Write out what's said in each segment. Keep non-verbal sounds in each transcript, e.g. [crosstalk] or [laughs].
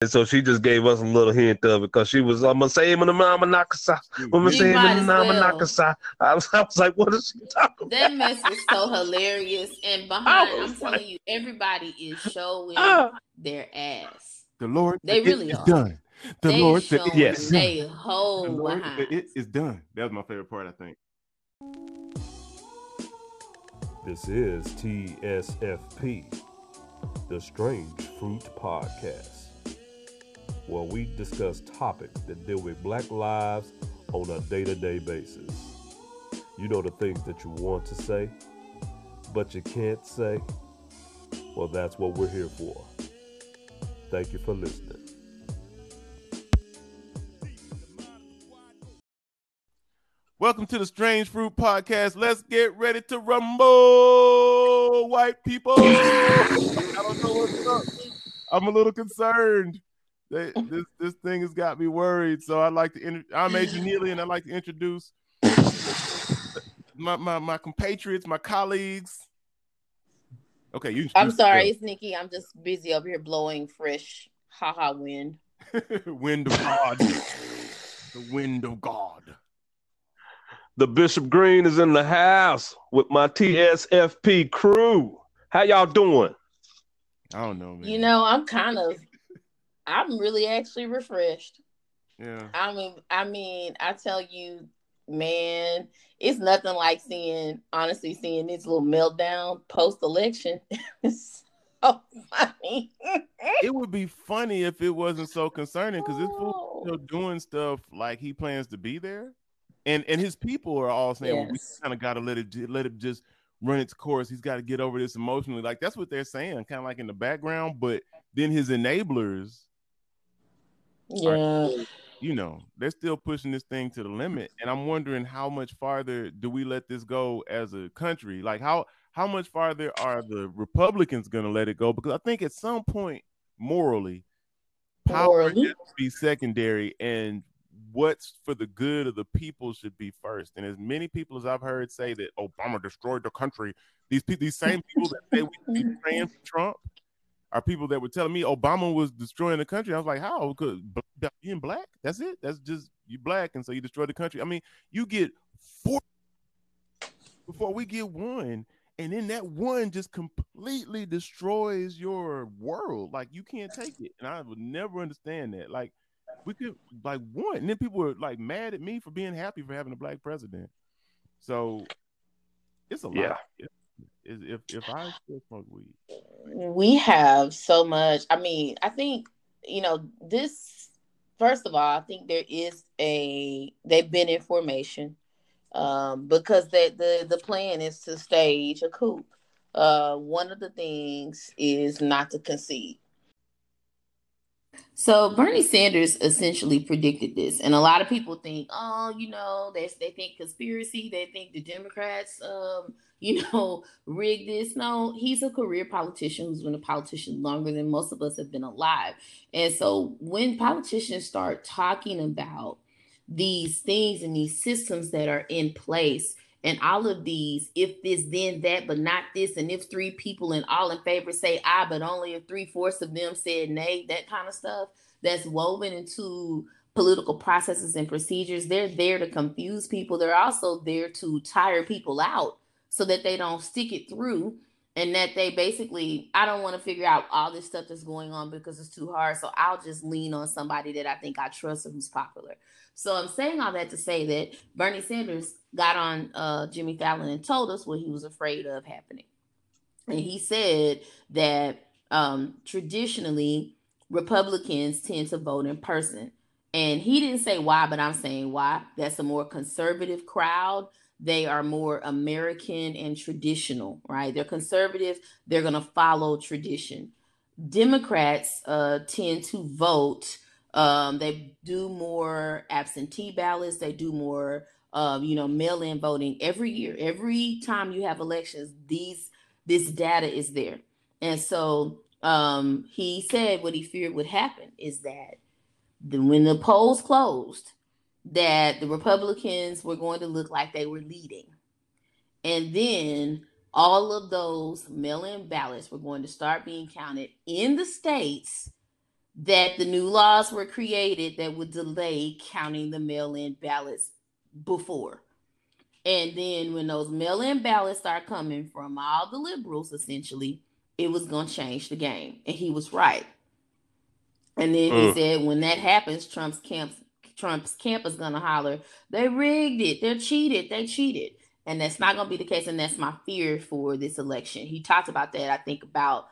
And so she just gave us a little hint of it because she was, I'm going to say him in the mama nakasa. I'm going to say him in the mama well. nakasa. I was, I was like, what is she talking That mess was so hilarious. And [laughs] behind, was I'm telling you, everybody is showing Ah. their ass. The Lord, They really are. done. The they Lord said, Yes. is done. they The whole Lord behind. it is done. That was my favorite part, I think. This is TSFP, the Strange Fruit Podcast, where we discuss topics that deal with black lives on a day to day basis. You know the things that you want to say, but you can't say? Well, that's what we're here for. Thank you for listening. Welcome to the Strange Fruit Podcast. Let's get ready to rumble, white people. [laughs] I don't know what's up. I'm a little concerned. They, this this thing has got me worried. So I'd like to. Inter- I'm Adrian [laughs] Neely, and I'd like to introduce my, my my compatriots, my colleagues. Okay, you. I'm you- sorry, it's Nikki. I'm just busy over here blowing fresh haha wind. [laughs] wind of God. the wind of God. The Bishop Green is in the house with my TSFP crew. How y'all doing? I don't know, man. You know, I'm kind of, I'm really actually refreshed. Yeah. I mean, I mean, I tell you, man, it's nothing like seeing, honestly, seeing this little meltdown post election. it's [laughs] so funny. It would be funny if it wasn't so concerning because this fool Oh. still doing stuff like he plans to be there, and and his people are all saying well, we kind of got to let it let it just run its course. He's got to get over this emotionally. Like that's what they're saying, kind of like in the background. But then his enablers, yeah. you know, they're still pushing this thing to the limit. And I'm wondering how much farther do we let this go as a country? Like how how much farther are the Republicans going to let it go? Because I think at some point morally, power to be secondary, and what's for the good of the people should be first. And as many people as I've heard say that Obama destroyed the country, these people, these same people that say we should be [laughs] praying for Trump are people that were telling me Obama was destroying the country. I was like, how? Because being black, that's it. That's just you black, and so you destroy the country. I mean, you get four before we get one, and then that one just completely destroys your world. Like you can't take it, and I would never understand that. Like we could like one, and then people were like mad at me for being happy for having a black president. So it's a lot. If if, if I still smoke weed, we have so much. I mean i think you know this first of all i think there is a they've been in formation um because that the the plan is to stage a coup. Uh one of the things is not to concede so Bernie Sanders essentially predicted this, and a lot of people think, oh, you know, they they think conspiracy, they think the Democrats, um, [laughs] you know, rigged this. No, he's a career politician who's been a politician longer than most of us have been alive, and so when politicians start talking about these things and these systems that are in place and all of these if this then that but not this and if three people and all in favor say aye but only if three-fourths of them said nay that kind of stuff that's woven into political processes and procedures. They're there to confuse people. They're also there to tire people out so that they don't stick it through and that they basically i don't want to figure out all this stuff that's going on because it's too hard so i'll just lean on somebody that i think i trust and who's popular so I'm saying all that to say that Bernie Sanders got on uh, Jimmy Fallon and told us what he was afraid of happening. And he said that um, traditionally Republicans tend to vote in person. And he didn't say why, but I'm saying why. That's a more conservative crowd. They are more American and traditional, right? They're conservative. They're going to follow tradition. Democrats uh, tend to vote um, they do more absentee ballots. They do more, um, you know, mail-in voting every year. Every time you have elections, these this data is there. And so um, he said what he feared would happen is that the, when the polls closed, that the Republicans were going to look like they were leading, and then all of those mail-in ballots were going to start being counted in the states that the new laws were created that would delay counting the mail-in ballots before. And then when those mail-in ballots start coming from all the liberals, essentially, it was gonna change the game. And he was right. And then he Mm. said, when that happens, Trump's camp Trump's camp is gonna holler, they rigged it, they're cheated, they cheated. And that's not gonna be the case, and that's my fear for this election. He talked about that, I think, about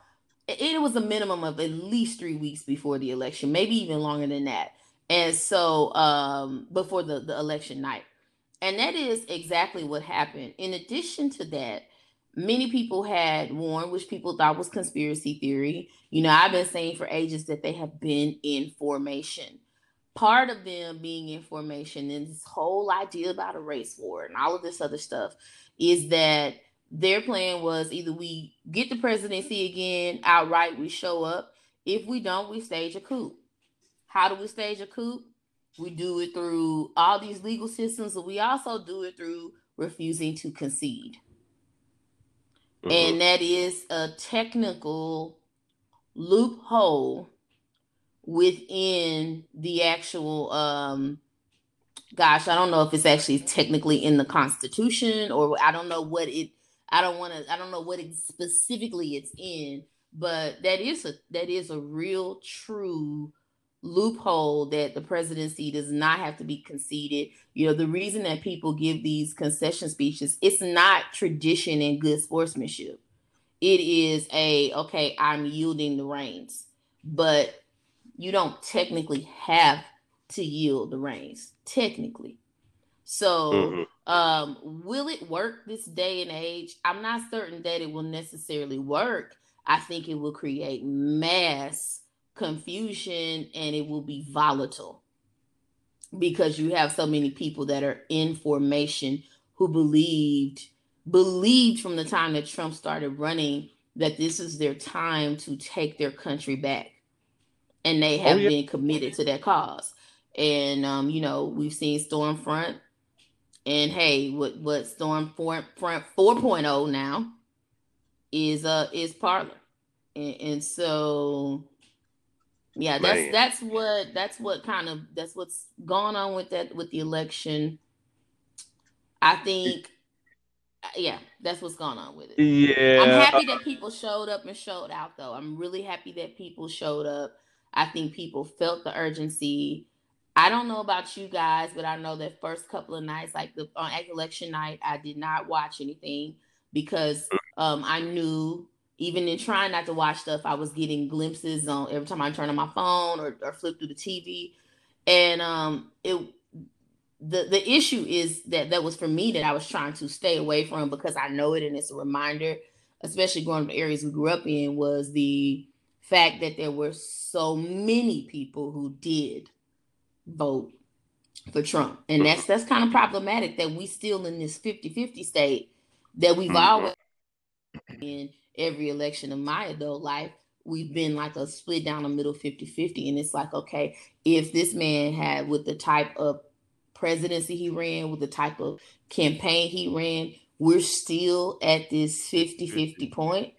it, was a minimum of at least three weeks before the election, maybe even longer than that. And so um before the, the election night. And that is exactly what happened. In addition to that, many people had warned, which people thought was conspiracy theory. You know, I've been saying for ages that they have been in formation. Part of them being in formation and this whole idea about a race war and all of this other stuff is that their plan was either we get the presidency again outright, we show up. If we don't, we stage a coup. How do we stage a coup? We do it through all these legal systems, but we also do it through refusing to concede. Mhm. And that is a technical loophole within the actual um gosh, I don't know if it's actually technically in the constitution or I don't know what it I don't want to I don't know what it specifically it's in, but that is a that is a real true loophole that the presidency does not have to be conceded. You know, the reason that people give these concession speeches, it's not tradition and good sportsmanship. It is a okay, I'm yielding the reins, but you don't technically have to yield the reins, technically. So, Mhm. um, will it work this day and age? I'm not certain that it will necessarily work. I think it will create mass confusion and it will be volatile because you have so many people that are in formation who believed believed from the time that Trump started running that this is their time to take their country back. And they have Oh, yeah. been committed to that cause. And um, you know, we've seen Stormfront and hey, what what Stormfront Front 4.0 now is uh is Parler. And, and so yeah, that's Man. that's what that's what kind of that's what's going on with that with the election. I think yeah, that's what's going on with it. Yeah. I'm happy that people showed up and showed out, though. I'm really happy that people showed up. I think people felt the urgency. I don't know about you guys, but I know that first couple of nights, like the on election night, I did not watch anything because um, I knew even in trying not to watch stuff, I was getting glimpses on every time I turn on my phone or, or flip through the TV, and um, it the the issue is that that was for me that I was trying to stay away from because I know it and it's a reminder, especially growing up in areas we grew up in, was the fact that there were so many people who did vote for Trump. And that's that's kind of problematic that we still in this 50-50 state that we've Mhm. always in every election of my adult life we've been like a split down the middle 50-50 and it's like okay if this man had with the type of presidency he ran with the type of campaign he ran we're still at this 50-50 point.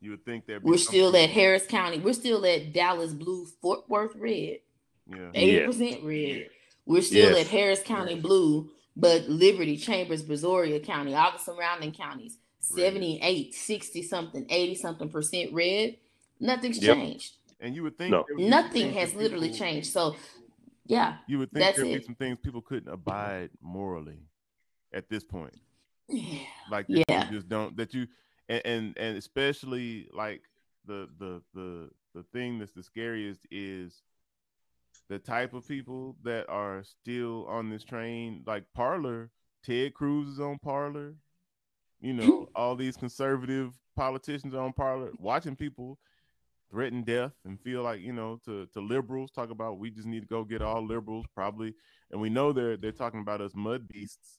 You would think that we're still at harris county. We're still at dallas blue fort worth red Yeah. eighty percent red. We're still Yes. at Harris County blue, but Liberty, Chambers, Brazoria County, all the surrounding counties, Red. 78, 60 something, 80 something percent red. Nothing's Yep. changed. And you would think No. there would be Nothing has literally people- changed. So, yeah, You would think there'd be some things people couldn't abide morally at this point. yeah, Like that Yeah. you just don't that you and, and and especially like the the the the thing that's the scariest is the type of people that are still on this train, like Parler, Ted Cruz is on Parler, you know, [laughs] all these conservative politicians are on Parler, watching people threaten death and feel like, you know, to, to liberals talk about we just need to go get all liberals, probably. And we know they're they're talking about us mud beasts,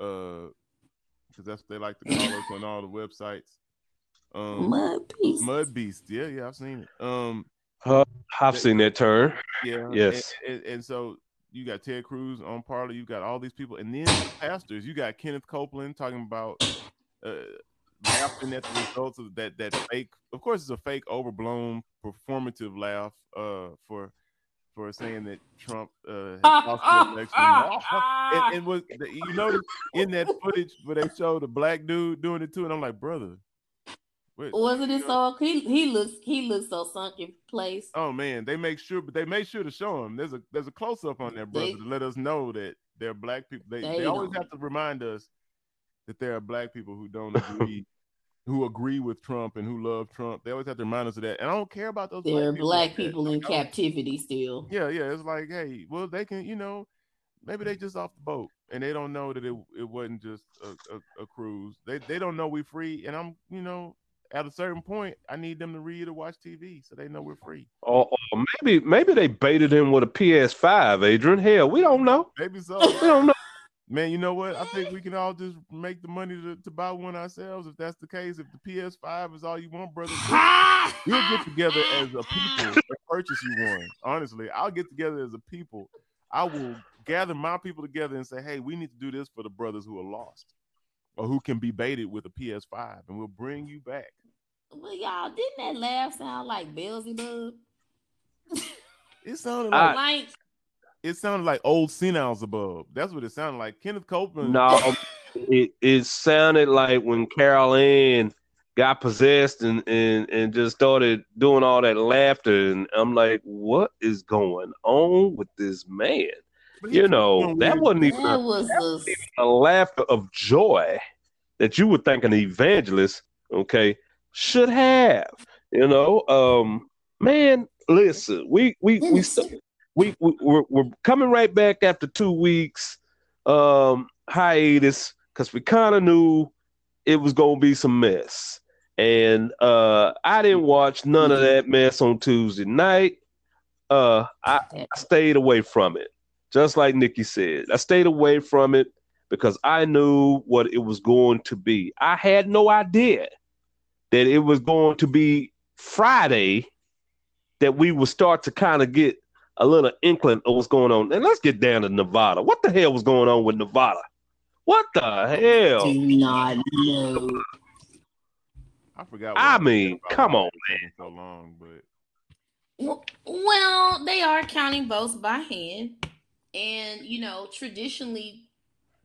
uh, because that's what they like to call us on all the websites. Um mud beast. mud beast. yeah, yeah, I've seen it. Um I've seen that turn. yeah. [laughs] Yes. And, and, and so you got Ted Cruz on Parler, you got all these people, and then the pastors, you got Kenneth Copeland talking about uh laughing at the results of that that fake. Of course, it's a fake, overblown, performative laugh uh, for for saying that Trump uh, has [laughs] lost the election. and, and was you notice in that footage where they show the black dude doing it too, and I'm like, brother. Wasn't it so? He he looks he looks so sunk in place. Oh man, they make sure, but they make sure to show him. There's a there's a close up on that brother They- to let us know that they're black people. They, they, They always have to remind us that there are black people who don't agree, [laughs] who agree with Trump and who love Trump. They always have to remind us of that. And I don't care about those. There are black that. people in captivity still. Yeah, yeah. It's like, hey, well, they can, you know, maybe they just off the boat and they don't know that it it wasn't just a, a, a cruise. They they don't know we free. And I'm, you know, at a certain point, I need them to read or watch TV so they know we're free. Or, or maybe maybe they baited him with a PS5, Adrian. Hell, we don't know. Maybe so. We don't know. [laughs] Man, you know what? I think we can all just make the money to, to buy one ourselves if that's the case. If the PS5 is all you want, brother, [laughs] we'll get together as a people and purchase you one. Honestly, I'll get together as a people. I will gather my people together and say, hey, we need to do this for the brothers who are lost or who can be baited with a PS5, and we'll bring you back. Well, y'all, didn't that laugh sound like Beelzebub? It sounded I- like like it sounded like old seniles above. That's what it sounded like. Kenneth Copeland. No, it it sounded like when Carol Ann got possessed and, and and just started doing all that laughter, and I'm like, what is going on with this man? You know, that wasn't even that a, was a, a laughter of joy that you would think an evangelist, okay, should have. You know, um, man, listen, we we we we, we we're, we're coming right back after two weeks um hiatus because we kind of knew it was gonna be some mess. And uh i didn't watch none of that mess on tuesday night. Uh i, I stayed away from it just like nikki said. I stayed away from it because i knew what it was going to be. I had no idea that it was going to be friday that we would start to kind of get a little inkling of what's going on. And let's get down to Nevada. What the hell was going on with Nevada? What the hell? do not know. I forgot. what I said mean, come on, for So long, but Well, they are counting votes by hand. And, you know, traditionally,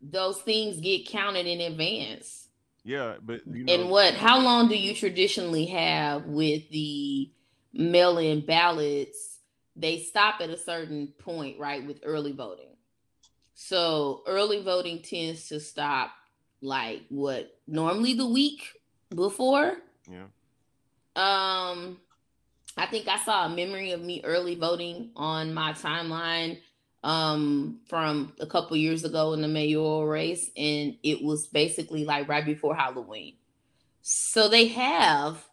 those things get counted in advance. Yeah, but you know, And what, how long do you traditionally have with the mail in ballots? They stop at a certain point, right, with early voting. So early voting tends to stop like what, normally the week before? yeah, Um, I think I saw a memory of me early voting on my timeline um from a couple years ago in the mayoral race, and it was basically like right before Halloween. So they have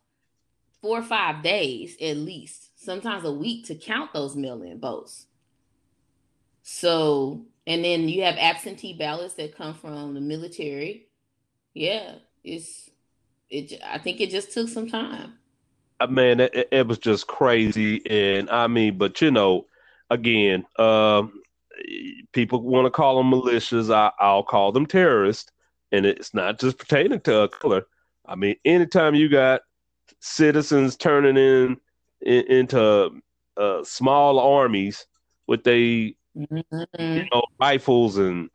four or five days at least, sometimes a week to count those mail-in votes. So, and then you have absentee ballots that come from the military. Yeah, it's it. I think it just took some time. Man, it, it- it was just crazy. And I mean, but you know, again, um, people want to call them militias. I, I'll call them terrorists. And it's not just pertaining to a color. I mean, anytime you got citizens turning in, in into uh, small armies with they Mm-hmm. you know, rifles and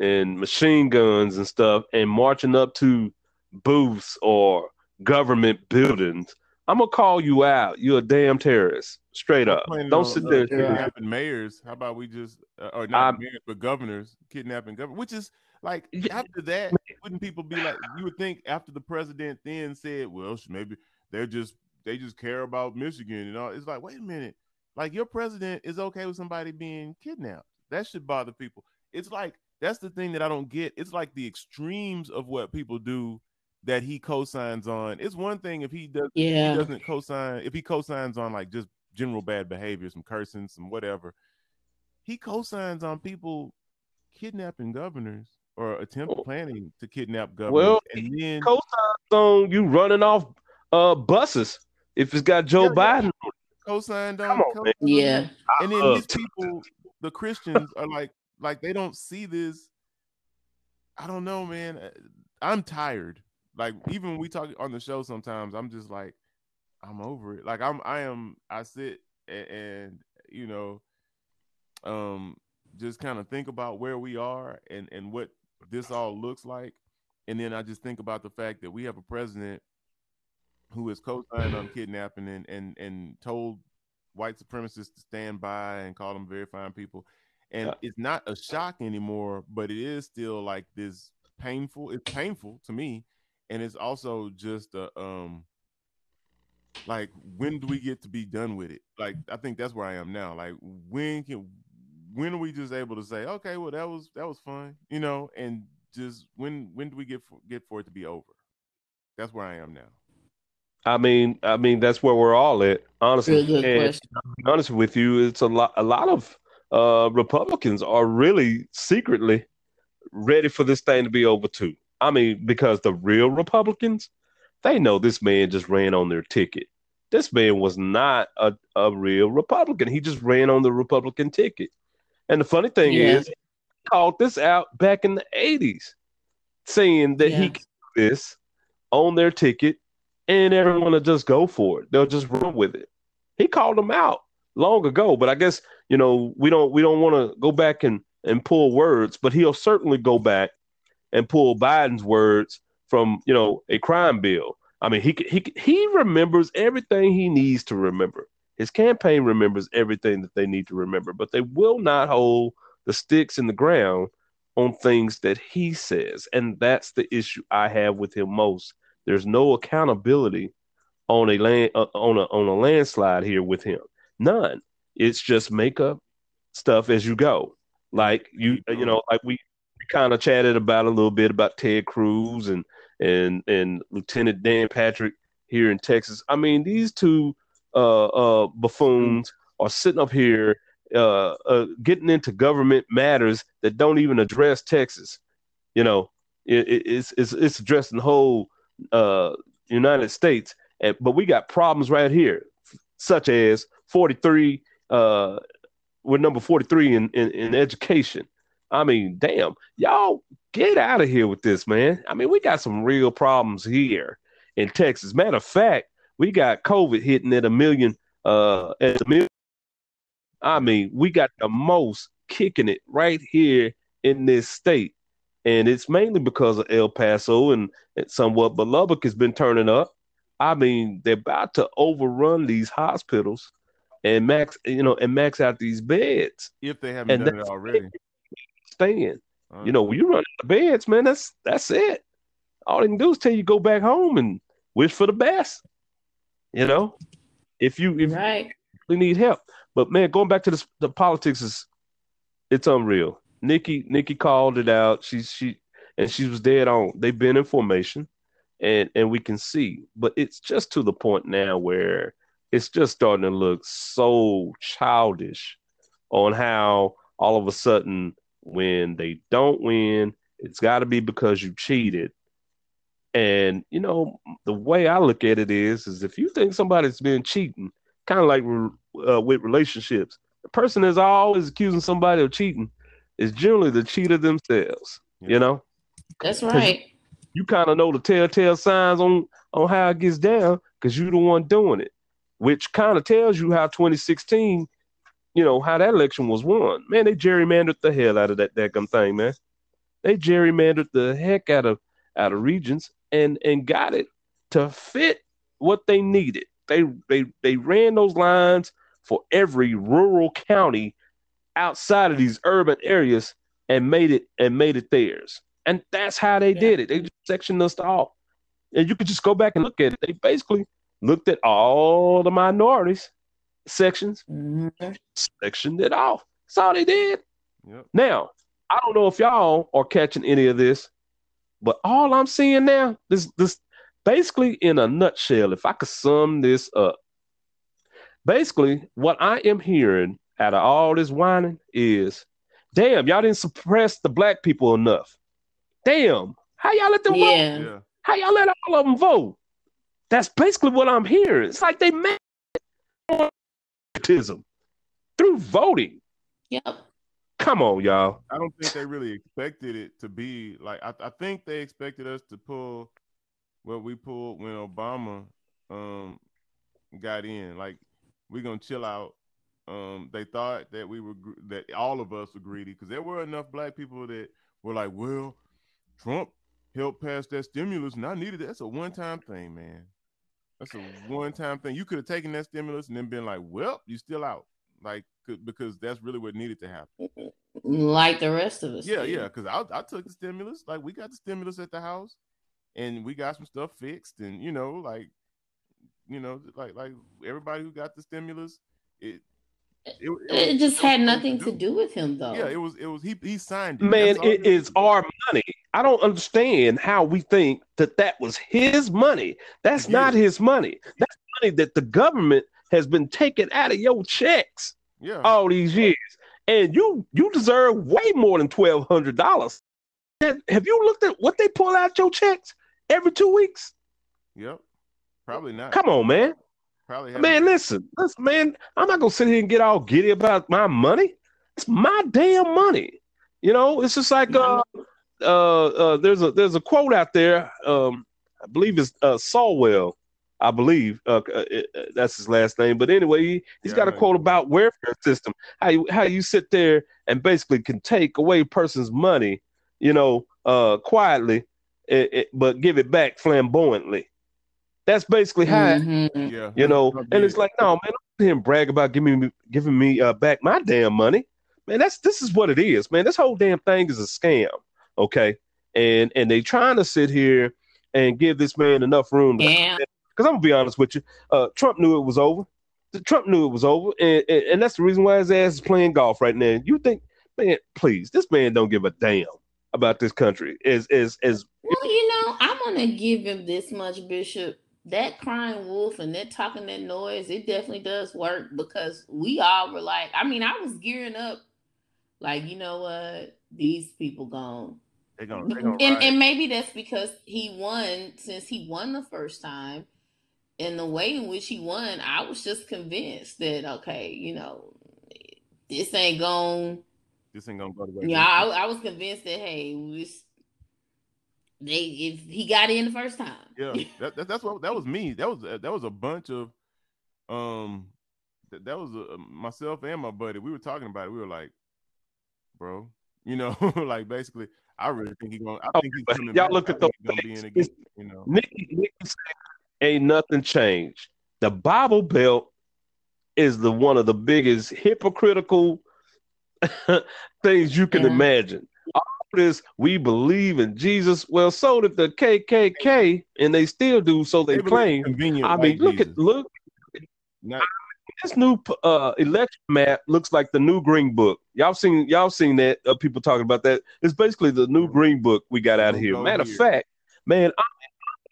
and machine guns and stuff and marching up to booths or government buildings, I'm gonna call you out. You're a damn terrorist. Straight up. Planning Don't on, sit uh, there. kidnapping mayors. How about we just, uh, or not I'm- mayors, but governors kidnapping governor? Which is like after that, wouldn't people be like? You would think after the president then said, "Well, maybe they're just they just care about Michigan and all." It's like, wait a minute, like your president is okay with somebody being kidnapped. That should bother people. It's like that's the thing that I don't get. It's like the extremes of what people do that he co-signs on. It's one thing if he does he Yeah. doesn't co-sign if he co-signs on like just general bad behavior, some cursing, some whatever. He co-signs on people kidnapping governors or attempt Oh. planning to kidnap governors, Well, and then Co-signs on you running off uh buses if it's got Joe Yeah, yeah. Biden. co-signed on. Come on, co-signed Yeah. and then Uh, these people, the Christians, are like, like they don't see this. I don't know, man. I'm tired. like even when we talk on the show sometimes I'm just like I'm over it. Like I'm I am I sit and, and you know um just kind of think about where we are and and what this all looks like and then I just think about the fact that we have a president who is co-signed on kidnapping and and and told white supremacists to stand by and call them very fine people and yeah. it's not a shock anymore but it is still like this painful it's painful to me and it's also just a um like when do we get to be done with it like i think that's where i am now like when can when are we just able to say okay well that was that was fun you know and just when when do we get for, get for it to be over that's where i am now I mean, I mean that's where we're all at. Honestly, and honest with you, it's a lot. A lot of uh, Republicans are really secretly ready for this thing to be over too. I mean, because the real Republicans, they know this man just ran on their ticket. This man was not a, a real Republican. He just ran on the Republican ticket. And the funny thing yeah. is, he called this out back in the 80s, saying that yeah. he this on their ticket and everyone will just go for it. They'll just run with it. He called them out long ago, but I guess you know we don't we don't want to go back and and pull words, but he'll certainly go back and pull Biden's words from you know a crime bill. I mean, he he he remembers everything he needs to remember. His campaign remembers everything that they need to remember, but they will not hold the sticks in the ground on things that he says, and that's the issue I have with him most. There's no accountability on a land uh, on a on a landslide here with him. None. It's just make up stuff as you go. Like you you know, like we kind of chatted about a little bit about Ted Cruz and and and Lieutenant Dan Patrick here in Texas. I mean, these two uh, uh, buffoons are sitting up here uh, uh, getting into government matters that don't even address Texas. You know, it, it, it's, it's it's addressing the whole uh, United States, and, but we got problems right here, such as 43. Uh, we're number 43 in, in, in education. I mean, damn, y'all get out of here with this, man. I mean, we got some real problems here in Texas. Matter of fact, we got COVID hitting at a million, uh, at a million. I mean, we got the most kicking it right here in this state. And it's mainly because of El Paso and, and somewhat, but Lubbock has been turning up. I mean, they're about to overrun these hospitals and max, you know, and max out these beds. If they haven't and done it already staying. Uh-huh. You know, when you run the beds, man, that's that's it. All they can do is tell you go back home and wish for the best. You know, if you if right. you need help. But man, going back to the, the politics is it's unreal. Nikki Nikki called it out. She she and she was dead on. They've been in formation, and and we can see. But it's just to the point now where it's just starting to look so childish on how all of a sudden when they don't win, it's got to be because you cheated. And you know the way I look at it is, is if you think somebody's been cheating, kind of like uh, with relationships, the person is always accusing somebody of cheating is generally the cheater themselves. Yeah. You know, that's right. You, you kind of know the telltale signs on on how it gets down because you're the one doing it, which kind of tells you how 2016 you know, how that election was won. Man, they gerrymandered the hell out of that damn thing, man. They gerrymandered the heck out of out of regions and and got it to fit what they needed. They they they ran those lines for every rural county outside of these urban areas and made it and made it theirs. And that's how they yeah. did it. They just sectioned us off. And you could just go back and look at it. They basically looked at all the minorities sections, mm-hmm. sectioned it off. That's all they did. Yep. Now, I don't know if y'all are catching any of this, but all I'm seeing now, this this basically in a nutshell, if I could sum this up, basically what I am hearing out of all this whining is, damn, y'all didn't suppress the black people enough. Damn, how y'all let them yeah. vote? How y'all let all of them vote? That's basically what I'm hearing. It's like they made nepotism through voting. Yep. Come on, y'all. I don't think they really expected it to be like. I, I think they expected us to pull what we pulled when Obama um got in. Like we're gonna chill out. Um, they thought that we were that all of us were greedy because there were enough black people that were like, well, Trump helped pass that stimulus, and I needed it. That's a one time thing, man. That's a one time thing. You could have taken that stimulus and then been like, well, you still out, like because that's really what needed to happen. Like the rest of us. Yeah, did. yeah. Because I, I took the stimulus. Like we got the stimulus at the house, and we got some stuff fixed, and you know, like, you know, like like everybody who got the stimulus, it it, It was- just had nothing to supposed do with him, though. Yeah, it was it was he he signed it. Man, That's all it he is did. our money. I don't understand how we think that that was his money. That's get not his money. That's money that the government has been taking out of your checks Yeah, all these years, and you you deserve way more than twelve hundred dollars. Have you looked at what they pull out your checks every two weeks? yep. Probably not. Come on, man. Probably haven't. Man, listen, listen, man. I'm not gonna sit here and get all giddy about my money. It's my damn money. You know, it's just like uh, uh, uh there's a there's a quote out there. Um, I believe it's uh Sowell. I believe uh, uh, uh, that's his last name. But anyway, he, he's Yeah, got a know. quote about welfare system. How you how you sit there and basically can take away a person's money, you know, uh, quietly, eh, eh, but give it back flamboyantly. That's basically how it Mhm. yeah, you know, Trump and it's like, no, man, don't sit here and brag about giving me giving me uh, back my damn money, man. That's this is what it is, man. This whole damn thing is a scam, okay? And and they trying to sit here and give this man enough room. Because I'm gonna be honest with you, uh, Trump knew it was over. Trump knew it was over, and, and and that's the reason why his ass is playing golf right now. You think, man, please, this man don't give a damn about this country. Is is is Well, you know, I'm gonna give him this much, Bishop. That crying wolf and that talking that noise, it definitely does work because we all were like, I mean, I was gearing up, like, you know what, these people gone. They're gonna, they're gonna And and maybe that's because he won since he won the first time. And the way in which he won, I was just convinced that okay, you know, this ain't going this ain't gonna go the way. yeah, I, I was convinced that hey, this, they if he got in the first time. yeah [laughs] that, that, that's what that was me that was that was a bunch of um that, that was uh myself and my buddy we were talking about it we were like bro you know [laughs] like basically i really think he's gonna i Oh, think he's but coming y'all look at think those gonna be in things. again you know Nikki, Nikki said, ain't nothing changed. The Bible Belt is the one of the biggest hypocritical [laughs] things you can Yeah. imagine. All this, we believe in Jesus. Well, so did the KKK, and they still do. So they, They claim. convenient I mean, look Jesus. at look. Not- This new uh, election map looks like the new Green Book. Y'all seen y'all seen that? Uh, people talking about that. It's basically the new Green Book we got out here. Matter of fact, man, I'm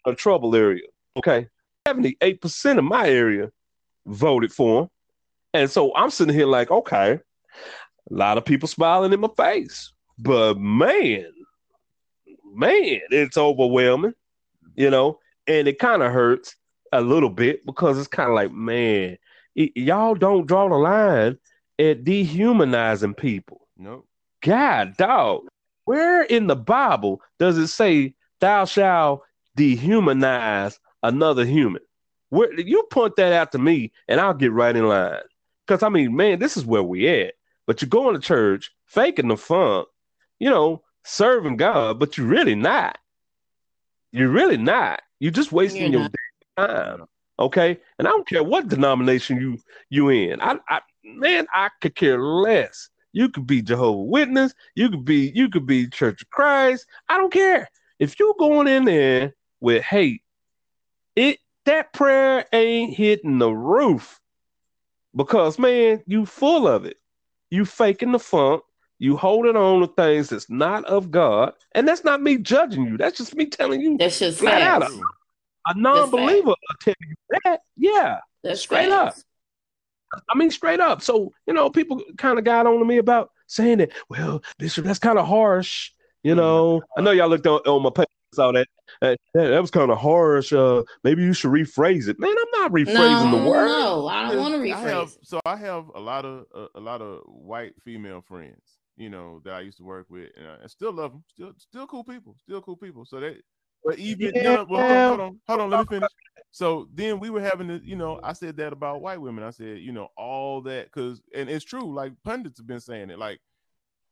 in a trouble area. Okay, seventy eight percent of my area voted for him, and so I'm sitting here like, okay, a lot of people smiling in my face, but man, man, it's overwhelming, you know, and it kind of hurts a little bit because it's kind of like, man, y- y'all don't draw the line at dehumanizing people. nope God, dog, where in the Bible does it say thou shalt dehumanize another human? Where you point that out to me, and I'll get right in line. Because I mean, man, this is where we at. But you're going to church, faking the funk, you know, serving God, but you're really not. You're really not. You're just wasting You're your time. Okay, and I don't care what denomination you you in. I, I man, I could care less. You could be Jehovah Witness. You could be you could be Church of Christ. I don't care if you going in there with hate. It that prayer ain't hitting the roof because man, you full of it. You faking the funk. You holding on to things that's not of God, and that's not me judging you. That's just me telling you That's just Flat out. Facts. a non-believer will tell you that. Yeah, That's Straight up. I mean, straight up. So, you know, people kind of got on to me about saying that, well, Bishop, that's kind of harsh. You know, I know y'all looked on, on my page, saw that. Uh, that, that was kind of harsh. Uh, maybe you should rephrase it. Man, I'm not rephrasing No, the word. no, I don't want to I have, rephrase. so I have a lot of uh, a lot of white female friends, you know, that I used to work with, and I still love them. Still, still cool people. Still cool people. So they But even no, well, hold on, hold um, on, hold on, let me finish. [laughs] So then we were having to, you know, I said that about white women. I said, you know, all that because, and it's true. Like pundits have been saying it. Like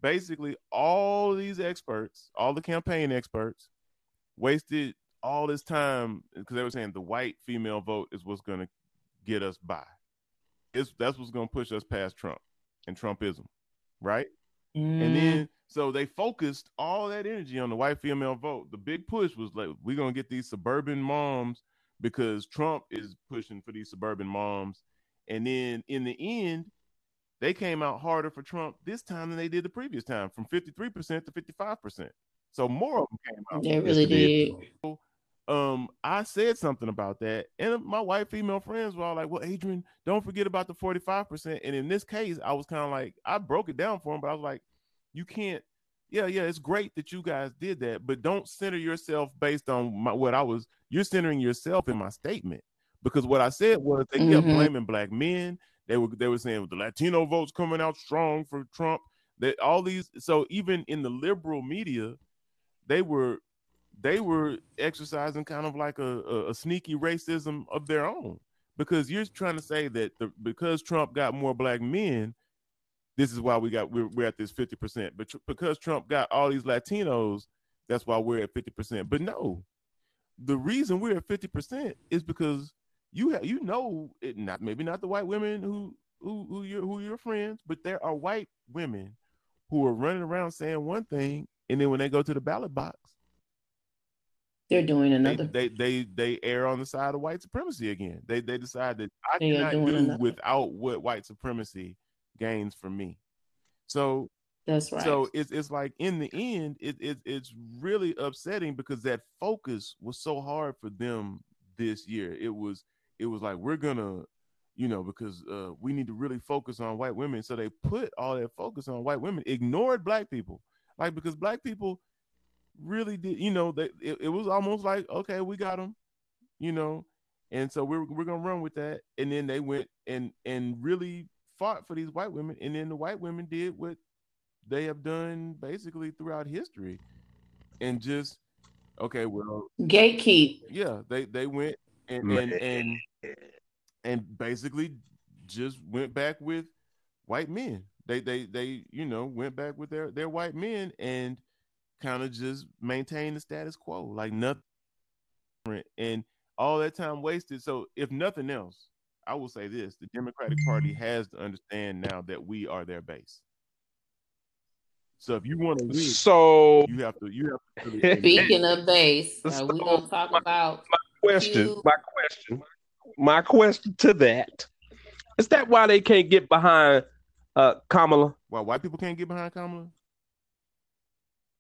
basically, all these experts, all the campaign experts, wasted all this time because they were saying the white female vote is what's going to get us by. It's that's what's going to push us past Trump and Trumpism, right? Mm. And then so they focused all that energy on the white female vote. The big push was like, we're gonna get these suburban moms because Trump is pushing for these suburban moms. And then in the end, they came out harder for Trump this time than they did the previous time, from 53% to 55%. So more of them came out. They really did. Um, I said something about that, and my white female friends were all like, "Well, Adrian, don't forget about the 45%." And in this case, I was kind of like, I broke it down for him, but I was like, you can't yeah yeah it's great that you guys did that but don't center yourself based on my, what i was you're centering yourself in my statement because what i said was they kept Mhm. blaming black men they were they were saying the latino votes coming out strong for trump that all these so even in the liberal media they were they were exercising kind of like a, a, a sneaky racism of their own. Because you're trying to say that the, because trump got more black men this is why we got we're, we're at this 50% but tr- because trump got all these latinos that's why we're at 50% but no the reason we're at 50% is because you have you know it not maybe not the white women who who who your who your friends but there are white women who are running around saying one thing and then when they go to the ballot box They're doing another. they they they err on the side of white supremacy again. They they decide that I They cannot do another. without what white supremacy gains for me. So That's right. so it's it's like in the end, it, it it's really upsetting because that focus was so hard for them this year. It was it was like we're gonna, you know, because uh, we need to really focus on white women. So they put all that focus on white women, ignored black people, like because black people really did, you know, they it, it was almost like okay, we got them, you know, and so we're we're gonna run with that. And then they went and and really fought for these white women, and then the white women did what they have done basically throughout history and just okay well Gatekeep. yeah they they went and mm. and and, and basically just went back with white men they they they you know went back with their their white men and kind of just maintain the status quo like nothing and all that time wasted so if nothing else i will say this the democratic party has to understand now that we are their base so if you want to win So you have to you have to really [laughs] Speaking of base, uh, So, we gonna talk my- about my question, You- my question, my question to that is that why they can't get behind uh Kamala? why white people can't get behind Kamala.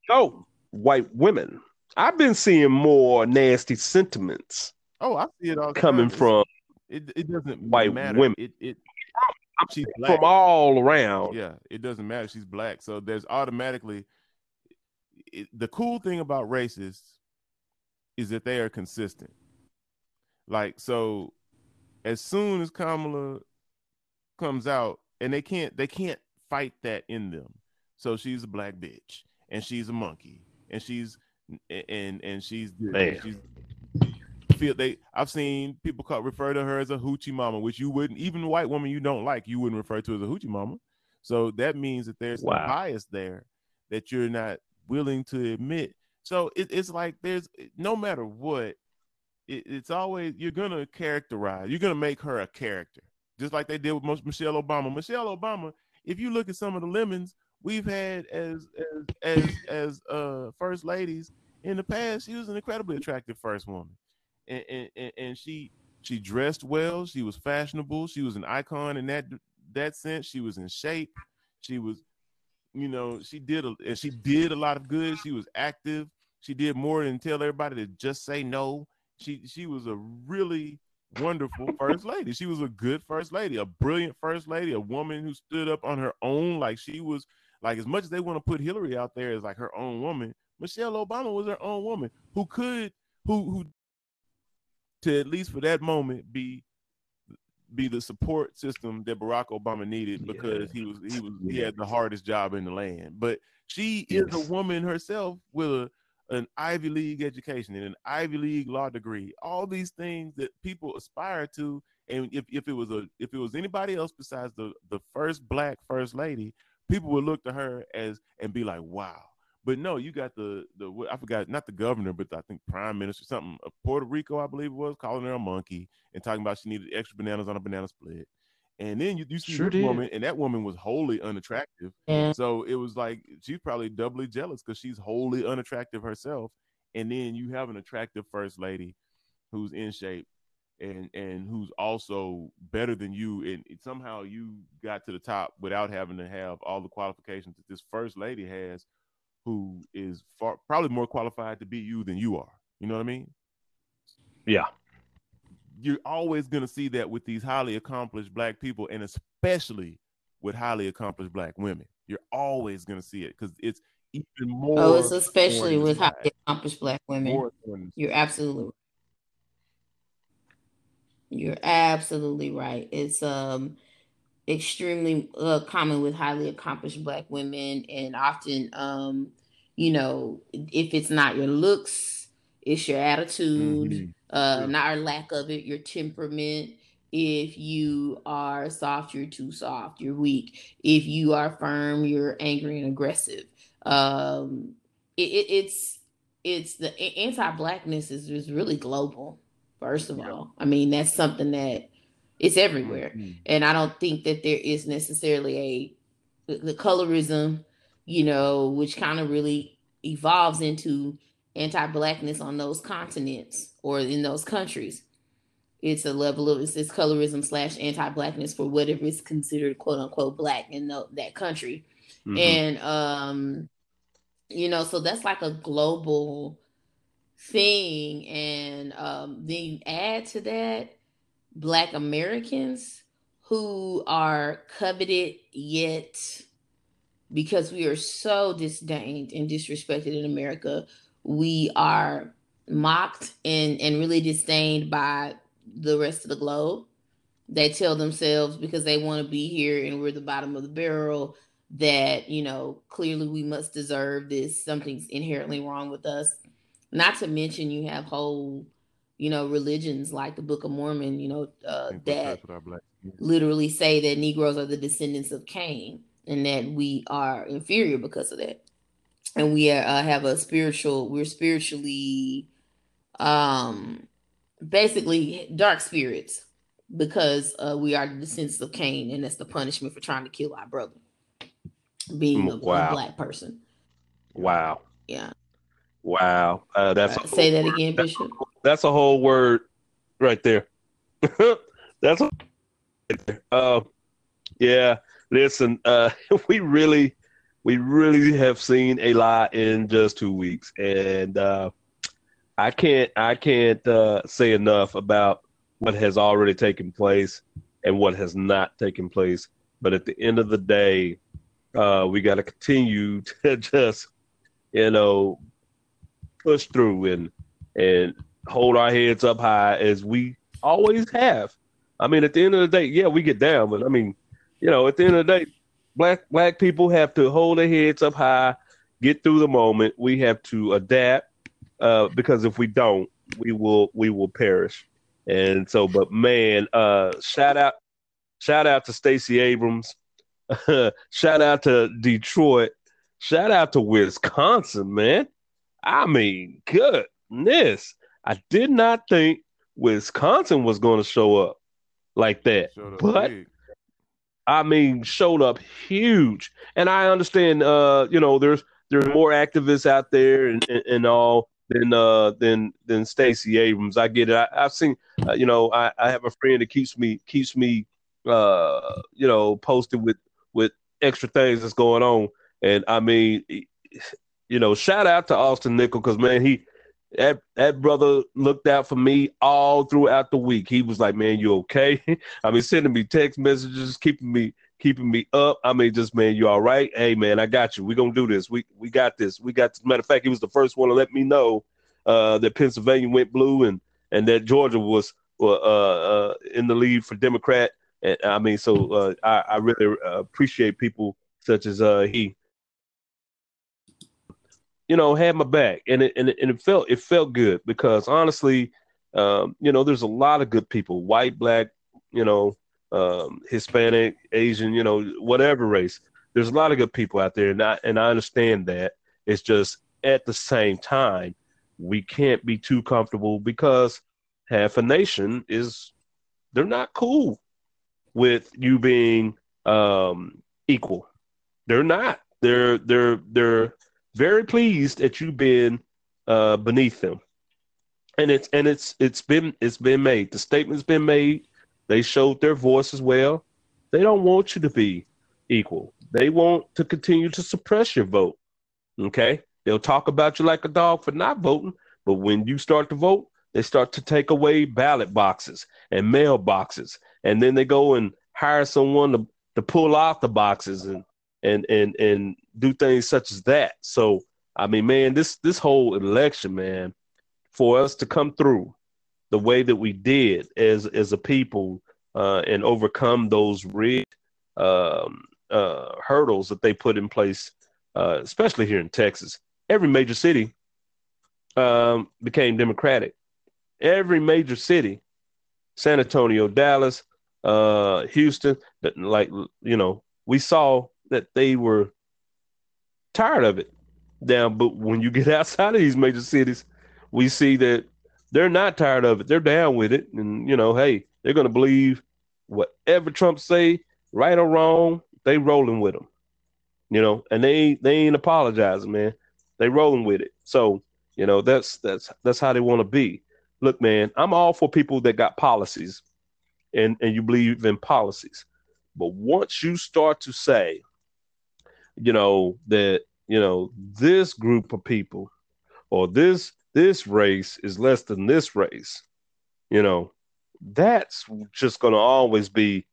No, white women. I've been seeing more nasty sentiments Oh, I see it all coming time. From it. It doesn't white matter. women. It it she's black. from all around. Yeah, it doesn't matter. She's black, so there's automatically. It, the cool thing about racists is that they are consistent. Like so, as soon as Kamala comes out, and they can't they can't fight that in them. So she's a black bitch, and she's a monkey, and she's and and she's and she's feel they I've seen people call refer to her as a hoochie mama, which you wouldn't even white woman you don't like, you wouldn't refer to as a hoochie mama. So that means that there's Wow. bias there that you're not willing to admit. So it, it's like there's no matter what, it, it's always you're gonna characterize, you're gonna make her a character, just like they did with Michelle Obama. Michelle Obama, if you look at some of the lemons we've had as as as as uh first ladies in the past, she was an incredibly attractive first woman, and and, and, she she dressed well, she was fashionable, she was an icon in that that sense. She was in shape, she was, you know, she did a and she did a lot of good. She was active. She did more than tell everybody to just say no. She she was a really wonderful first lady. She was a good first lady, a brilliant first lady, a woman who stood up on her own. Like she was like as much as they want to put Hillary out there as like her own woman, Michelle Obama was her own woman who could who who to at least for that moment be be the support system that Barack Obama needed because he was he was he had the hardest job in the land. But she is a woman herself with a, an Ivy League education and an Ivy League law degree, all these things that people aspire to. And if, if it was a if it was anybody else besides the the first black first lady, people would look to her as and be like, wow. But no, you got the the I forgot not the governor, but I think prime minister something of Puerto Rico, I believe it was, calling her a monkey and talking about she needed extra bananas on a banana split. And then you, you see Sure this did. woman, and that woman was wholly unattractive. Yeah. So it was like she's probably doubly jealous because she's wholly unattractive herself. And then you have an attractive first lady who's in shape and and who's also better than you. And it- somehow you got to the top without having to have all the qualifications that this first lady has, who is far probably more qualified to be you than you are. You know what I mean? Yeah. you're always going to see that with these highly accomplished black people and especially with highly accomplished black women you're always going to see it because it's even more Oh, it's especially thorn in the with highly accomplished black women. More thorn in the You're absolutely you're absolutely right. It's um extremely uh, common with highly accomplished black women and often um you know if it's not your looks it's your attitude Mhm. uh Yeah. not our lack of it your temperament if you are soft you're too soft you're weak if you are firm you're angry and aggressive um it, it, it's it's the anti-blackness is, is really global first of Yeah. all i mean that's something that it's everywhere Mhm. and I don't think that there is necessarily a the, the colorism, you know, which kind of really evolves into anti-blackness on those continents or in those countries. It's a level of it's, it's colorism slash anti-blackness for whatever is considered quote unquote black in tho- that country, Mhm. and um, you know, so that's like a global thing, and um, then you add to that black Americans who are coveted yet because we are so disdained and disrespected in America, we are mocked and, and really disdained by the rest of the globe. They tell themselves because they want to be here and we're the bottom of the barrel that, you know, clearly we must deserve this. Something's inherently wrong with us. Not to mention you have whole you know, religions like the Book of Mormon, you know, uh, I think we're that blessed with our black skin. literally say that Negroes are the descendants of Cain and that we are inferior because of that. And we are, uh, have a spiritual, we're spiritually, um, basically dark spirits because uh, we are the descendants of Cain and that's the punishment for trying to kill our brother, being a, a black person. Wow. Yeah. Wow. Uh, that's Uh, say that again, Bishop. that's a whole word right there. [laughs] that's a, uh, yeah. Listen, uh, [laughs] we really, we really have seen a lot in just two weeks, and uh, I can't, I can't uh, say enough about what has already taken place and what has not taken place. But at the end of the day, uh, we got to continue [laughs] to just, you know, push through and and hold our heads up high as we always have. I mean, at the end of the day, yeah, we get down, but I mean, you know, at the end of the day, black black people have to hold their heads up high, get through the moment. We have to adapt uh, because if we don't, we will we will perish. And so, but man, uh, shout out, shout out to Stacey Abrams, [laughs] shout out to Detroit, shout out to Wisconsin, man. I mean, goodness. I did not think Wisconsin was going to show up like that. Up But big. I mean, showed up huge. And I understand, uh, you know, there's there's more activists out there and, and, and all than uh than than Stacey Abrams. I get it. I, I've seen, uh, you know, I, I have a friend that keeps me keeps me, uh, you know, posted with with extra things that's going on. And I mean, you know, shout out to Austin Nickel because man, he that that brother looked out for me all throughout the week. He was like, "Man, you okay?" [laughs] I mean, sending me text messages, keeping me keeping me up. I mean, just man, you all right? Hey, man, I got you. We gonna do this. We we got this. We got. This. Matter of fact, he was the first one to let me know uh, that Pennsylvania went blue and and that Georgia was uh, uh, in the lead for Democrat. And I mean, so uh, I, I really uh, appreciate people such as uh, he you know, had my back, and it and it, and it felt it felt good because honestly, um, you know, there's a lot of good people, white, black, you know, um, Hispanic, Asian, you know, whatever race. There's a lot of good people out there, and I and I understand that. It's just at the same time, we can't be too comfortable because half a nation is they're not cool with you being um, equal. They're not. They're they're they're very pleased at you being uh, beneath them, and it's and it's it's been it's been made. The statement's been made. They showed their voice as well. They don't want you to be equal. They want to continue to suppress your vote. Okay, they'll talk about you like a dog for not voting, but when you start to vote, they start to take away ballot boxes and mail boxes, and then they go and hire someone to, to pull off the boxes and and and and do things such as that. So I mean, man, this this whole election, man, for us to come through the way that we did as as a people uh, and overcome those rigged um, uh, hurdles that they put in place, uh, especially here in Texas. Every major city um, became Democratic. Every major city, San Antonio, Dallas, uh, Houston, like you know, we saw that they were tired of it. Down, but when you get [laughs] outside of these major cities, we see that they're not tired of it. They're down with it, and you know, hey, they're gonna believe whatever Trump say, right or wrong. They rolling with him, you know, and they they ain't apologizing, man. They rolling with it. So you know, that's that's that's how they want to be. Look, man, I'm all for people that got policies and, and you believe in policies. But once you start to say, you know, that, you know, this group of people or this this race is less than this race, you know, that's just gonna always be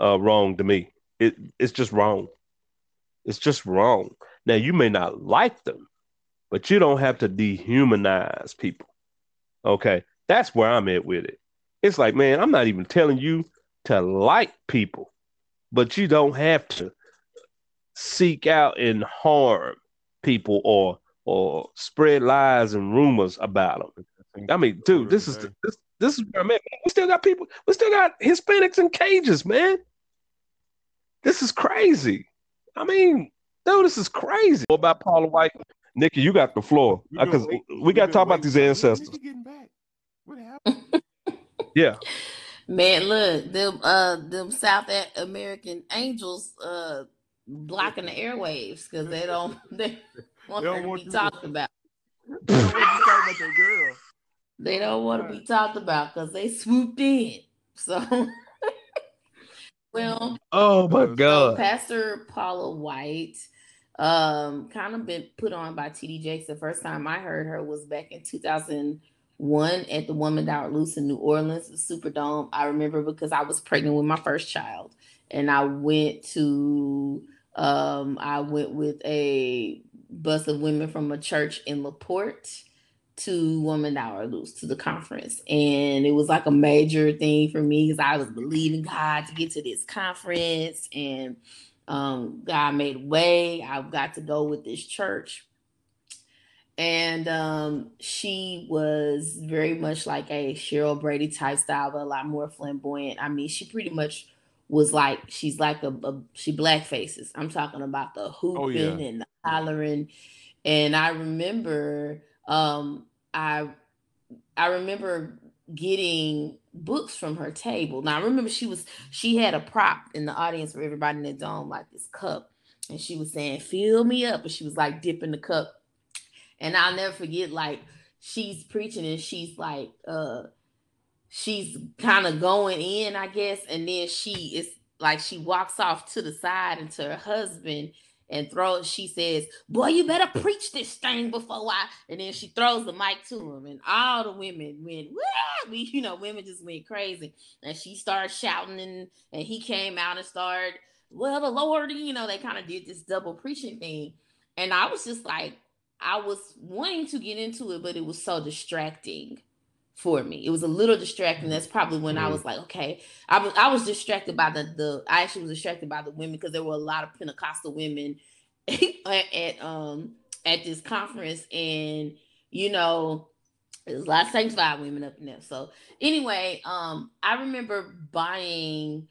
uh, wrong to me. It it's just wrong. It's just wrong. Now you may not like them, but you don't have to dehumanize people. Okay, that's where I'm at with it. It's like, man, I'm not even telling you to like people, but you don't have to seek out and harm people or or spread lies and rumors about them. I mean, dude, this is this this is where I'm at. We still got people. We still got Hispanics in cages, man. This is crazy. I mean, dude, this is crazy. What about Paula White? Nikki, you got the floor because we got to talk about these ancestors. What happened? [laughs] Yeah. Man, look, them uh them South American angels uh blocking the airwaves because they don't [laughs] they want they don't to want be talked to... about. They don't want to talk about their girl. They don't want to be talked about because they swooped in. So [laughs] well oh my god. So Pastor Paula White um kind of been put on by TD Jakes. The first time I heard her was back in 2000- one at the Woman Thou Loose in New Orleans, the Superdome. I remember because I was pregnant with my first child, and I went to um, I went with a bus of women from a church in Laporte to Woman Thou Loose to the conference, and it was like a major thing for me because I was believing God to get to this conference, and um, God made way. I got to go with this church and um, she was very much like a Sheryl Brady type style, but a lot more flamboyant. I mean, she pretty much was like she's like a, a she black faces. I'm talking about the hooping oh, yeah. and the hollering, and I remember um, I I remember getting books from her table. Now I remember she was she had a prop in the audience for everybody in the dome, like this cup, and she was saying, "Fill me up," and she was like dipping the cup and I'll never forget, like, she's preaching and she's like, uh, she's kind of going in, I guess. And then she is like, she walks off to the side into her husband and throws, she says, Boy, you better preach this thing before I. And then she throws the mic to him, and all the women went, Wah! you know, women just went crazy. And she started shouting, and, and he came out and started, Well, the Lord, you know, they kind of did this double preaching thing. And I was just like, I was wanting to get into it, but it was so distracting for me. It was a little distracting. That's probably when mm-hmm. I was like, okay, I was I was distracted by the the I actually was distracted by the women because there were a lot of Pentecostal women [laughs] at, at um at this conference, and you know, there's a lot of sanctified women up in there. So anyway, um, I remember buying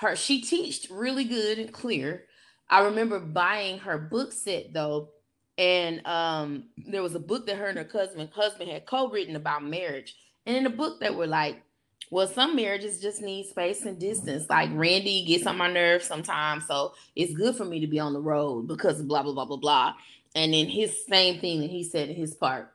her. She teached really good and clear. I remember buying her book set though, and um, there was a book that her and her cousin husband had co-written about marriage, and in the book they were like, well, some marriages just need space and distance. Like Randy gets on my nerves sometimes, so it's good for me to be on the road because blah blah blah blah blah. And then his same thing that he said in his part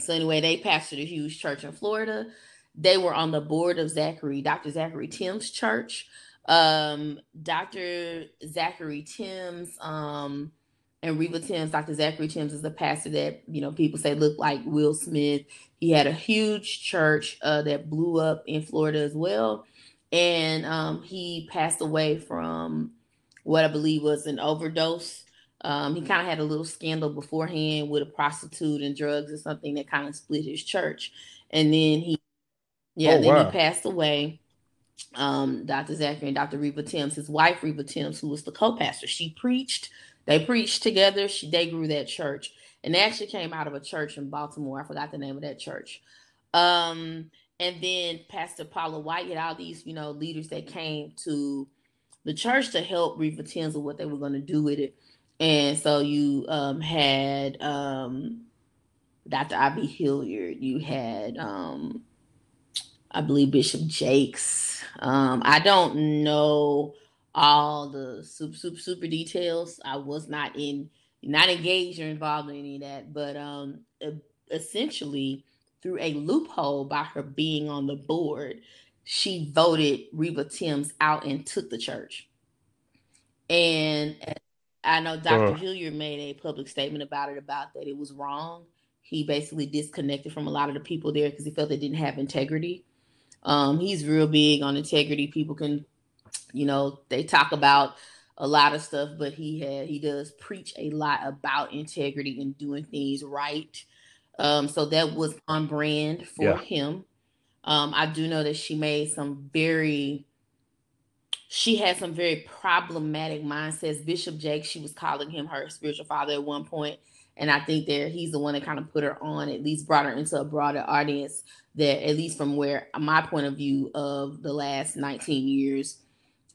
so anyway, they pastored a huge church in Florida. They were on the board of Zachary, Dr. Zachery Tims Church. Um, Dr. Zachery Tims um, and Riva Tims, Dr. Zachery Tims is the pastor that, you know, people say looked like Will Smith. He had a huge church uh, that blew up in Florida as well. And um, he passed away from what I believe was an overdose um, he kind of had a little scandal beforehand with a prostitute and drugs or something that kind of split his church. And then he, yeah, oh, then wow. he passed away. Um, Dr. Zachery and Dr. Riva Tims, his wife Riva Tims, who was the co-pastor, she preached. They preached together. She they grew that church, and they actually came out of a church in Baltimore. I forgot the name of that church. Um, and then Pastor Paula White had all these, you know, leaders that came to the church to help Riva with what they were going to do with it. And so you um, had um, Dr. I.V. Hilliard, you had, um, I believe, Bishop Jakes. Um, I don't know all the super, super, super details. I was not in, not engaged or involved in any of that, but um, essentially, through a loophole by her being on the board, she voted Riva Tims out and took the church. And I know Dr. Uh, Hilliard made a public statement about it, about that it was wrong. He basically disconnected from a lot of the people there because he felt they didn't have integrity. Um, he's real big on integrity. People can, you know, they talk about a lot of stuff, but he had he does preach a lot about integrity and doing things right. Um, so that was on brand for yeah. him. Um, I do know that she made some very she had some very problematic mindsets. Bishop Jake, she was calling him her spiritual father at one point, and I think that he's the one that kind of put her on, at least brought her into a broader audience. That at least from where my point of view of the last 19 years,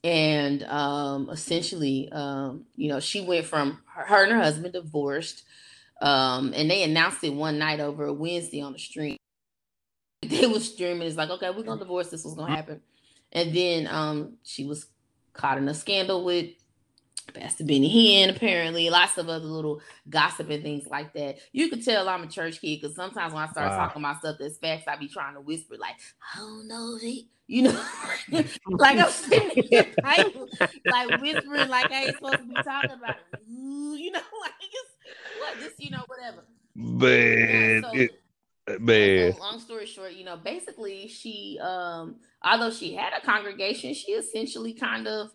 and um, essentially, um, you know, she went from her, her and her husband divorced, um, and they announced it one night over a Wednesday on the stream. [laughs] They were streaming. It's like, okay, we're gonna divorce. This was gonna happen and then um, she was caught in a scandal with Pastor Benny Hinn, apparently, lots of other little gossip and things like that. You could tell I'm a church kid because sometimes when I start wow. talking about stuff that's facts, I be trying to whisper, like, I don't know, they, you know, [laughs] like [laughs] I'm sitting here, like, like whispering, like I ain't supposed to be talking about it. you know, [laughs] like it's what, just, you know, whatever. Man, yeah, so, it, man. So long story short, you know, basically she um although she had a congregation, she essentially kind of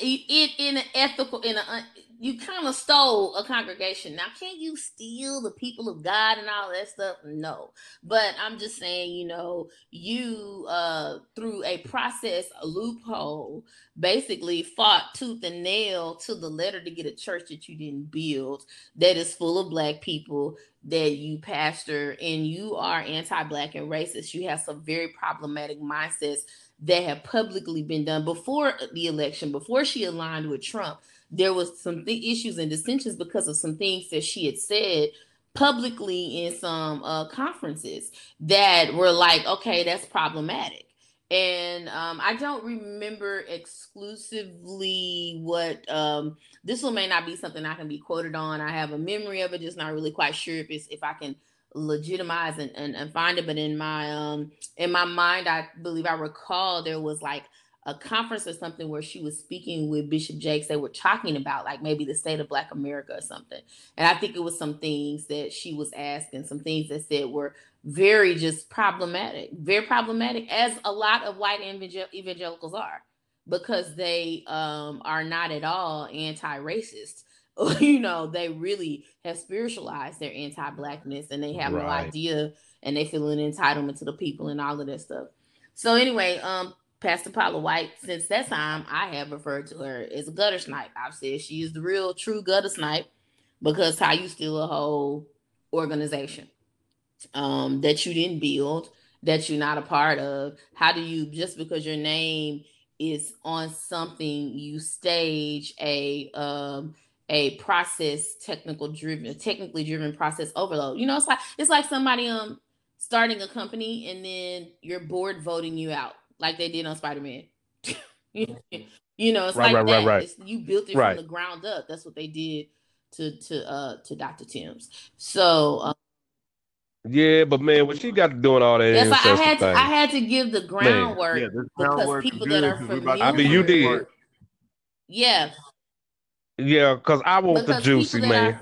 it in an ethical in a you kind of stole a congregation. Now, can't you steal the people of God and all that stuff? No. But I'm just saying, you know, you uh through a process, a loophole, basically fought tooth and nail to the letter to get a church that you didn't build that is full of black people that you pastor and you are anti-black and racist. You have some very problematic mindsets that have publicly been done before the election, before she aligned with Trump there was some th- issues and dissensions because of some things that she had said publicly in some uh, conferences that were like, okay, that's problematic. And um, I don't remember exclusively what um, this one may not be something I can be quoted on. I have a memory of it, just not really quite sure if it's if I can legitimize and, and, and find it. But in my um in my mind, I believe I recall there was like a conference or something where she was speaking with Bishop Jakes. They were talking about like maybe the state of Black America or something. And I think it was some things that she was asking, some things that said were very just problematic, very problematic, as a lot of white evangel- evangelicals are, because they um, are not at all anti-racist. [laughs] you know, they really have spiritualized their anti-blackness, and they have right. no idea, and they feel an entitlement to the people and all of that stuff. So anyway, um, Pastor Paula White, since that time, I have referred to her as a gutter snipe. I've said she is the real, true gutter snipe. because how you steal a whole organization um, that you didn't build, that you're not a part of? How do you just because your name is on something, you stage a um, a process technical driven, technically driven process overload. You know, it's like it's like somebody um starting a company and then your board voting you out, like they did on Spider Man. [laughs] you know, it's Right, like right, right, that. right. It's, you built it Right. from the ground up. That's what they did to to uh to Dr. Tims. So um, Yeah, but man, what she got to doing all that yes, I, I had to? I had to give the groundwork. Yeah, this Because groundwork is people good that are we about familiar- I mean, you get to the did. part. Yeah, Yeah, because I want the juicy man.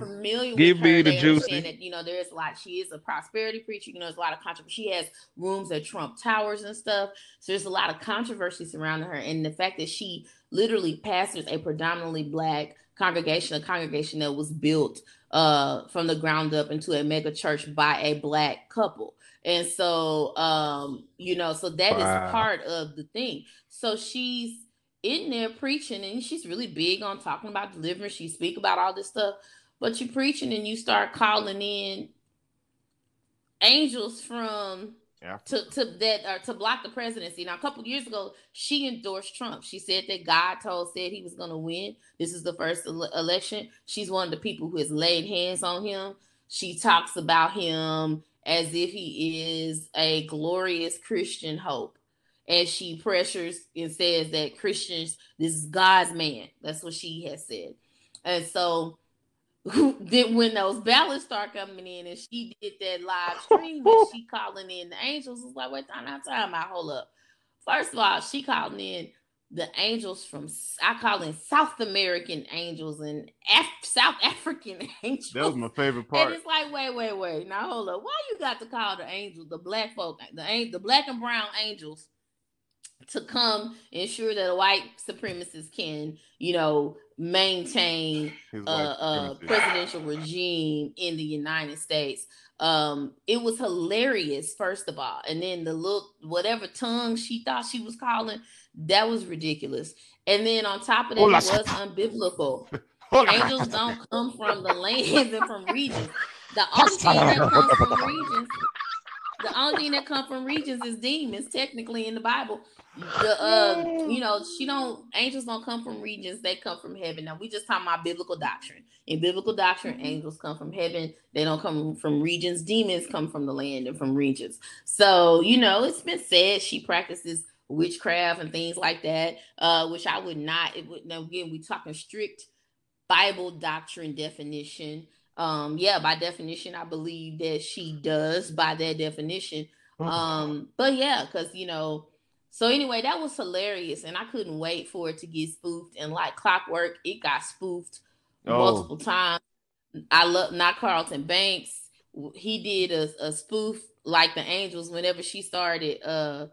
Give me her, the juicy. that you know there's a lot. She is a prosperity preacher. You know, there's a lot of controversy. She has rooms at Trump Towers and stuff. So there's a lot of controversy surrounding her, and the fact that she literally pastors a predominantly black congregation, a congregation that was built uh, from the ground up into a mega church by a black couple. And so, um, you know, so that is Wow. part of the thing. So she's in there preaching and she's really big on talking about deliverance. She speak about all this stuff, but you're preaching and you start calling in angels from Yeah. to to that or to block the presidency. Now, a couple years ago, she endorsed Trump. She said that God told said he was going to win. This is the first ele- election. She's one of the people who has laid hands on him. She talks about him as if he is a glorious Christian hope. And she pressures and says that Christians, this is God's man. That's what she has said. And so [laughs] then when those ballots start coming in and she did that live stream and she [laughs] calling in the angels, it's like, wait, time out, time out, hold up. First of all, she calling in the angels from I call them South American angels and Af- South African [laughs] angels. That was my favorite And part. it's like, wait, wait, wait. Now hold up. Why you got to call the angels, the black folk, the the black and brown angels, to come ensure that a white supremacist can, you know, maintain a, supremacy. presidential regime in the United States. Um, it was hilarious, first of all, and then the look, whatever tongue she thought she was calling, that was ridiculous. And then on top of that, it [laughs] Hola. was unbiblical. Angels don't come from the lands and from regions. The [laughs] only thing that comes from regions, the only thing that comes from regions is demons, technically in the Bible. The uh, you know, she don't angels don't come from regions, they come from heaven. Now we just talking about biblical doctrine. In biblical doctrine, angels come from heaven, they don't come from regions, demons come from the land and from regions. So, you know, it's been said she practices witchcraft and things like that, uh, which I would not. It would now again, we talking strict Bible doctrine definition. Um, yeah, by definition, I believe that she does by that definition. Um, but yeah, because you know, so anyway, that was hilarious, and I couldn't wait for it to get spoofed. And like clockwork, it got spoofed Oh. multiple times. I love not Carlton Banks. He did a, a spoof like the angels whenever she started uh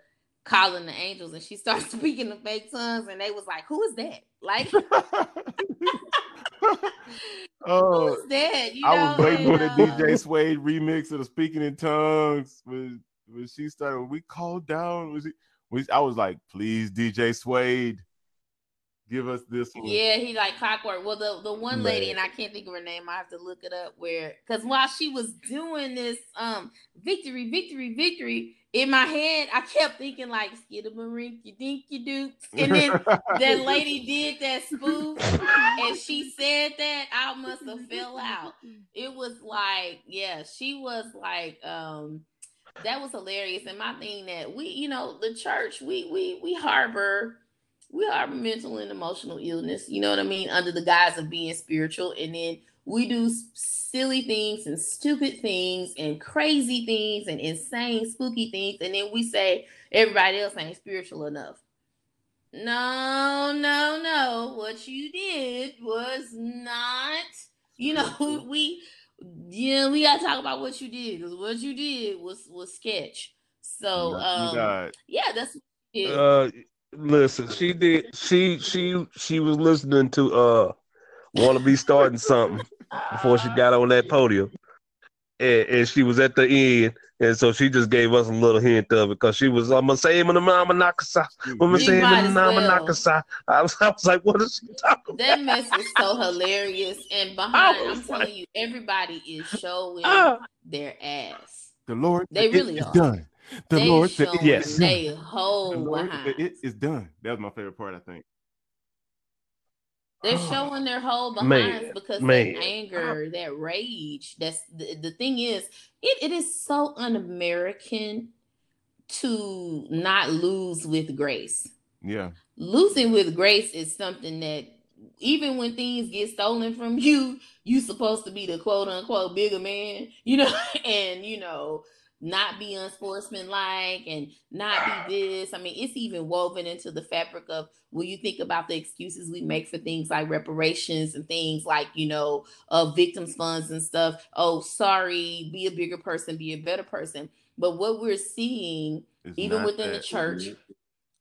calling the angels and she [laughs] started speaking the fake tongues and they was like, Who is that? Like [laughs] [laughs] oh, is that? You know, I was waiting for the uh, DJ Suede remix of the Speaking in Tongues when when she started. When we called down, was it? We, I was like, please, DJ Suede, give us this one. Yeah, he like clockwork. Well, the the one lady, Man. and I can't think of her name. I have to look it up. Where because while she was doing this, um, victory, victory, victory. In my head, I kept thinking like skidamarinky dinky doo, and then [laughs] that lady did that spoof, and she said that I must have fell out. It was like, yeah, she was like, um, that was hilarious. And my thing that we, you know, the church, we we we harbor we harbor mental and emotional illness, you know what I mean, under the guise of being spiritual, and then we do silly things and stupid things and crazy things and insane spooky things, and then we say everybody else ain't spiritual enough. No, no, no. What you did was not, you know, [laughs] we yeah, we gotta talk about what you did because what you did was was sketch. So um yeah, that's what you did. Uh, listen, she did. She she she was listening to uh, want to be starting something before she [laughs] got on that podium, and, and she was at the end, and so she just gave us a little hint of it because she was, I'm gonna say him in the mama nakasa. I'm gonna say him in the mama well. nakasa. I was, I was like, what is she talking That about? mess is so hilarious, and [laughs] behind, I I'm was telling you, everybody is showing Ah, their ass. The Lord, They said really it is are. done. The they Lord said Yes. is done. they The whole Lord behind. said it is done. That was my favorite part. I think. They're oh. showing their whole behinds Man, because man. that anger, that rage. That's the, the thing is, it, it is so un-American to not lose with grace. Yeah. Losing with grace is something that even when things get stolen from you, you supposed to be the quote unquote bigger man, you know, [laughs] and you know, not be unsportsmanlike and not be this. I mean, it's even woven into the fabric of when you think about the excuses we make for things like reparations and things like, you know, uh, victims funds and stuff. Oh, sorry, be a bigger person, be a better person. But what we're seeing It's even within the church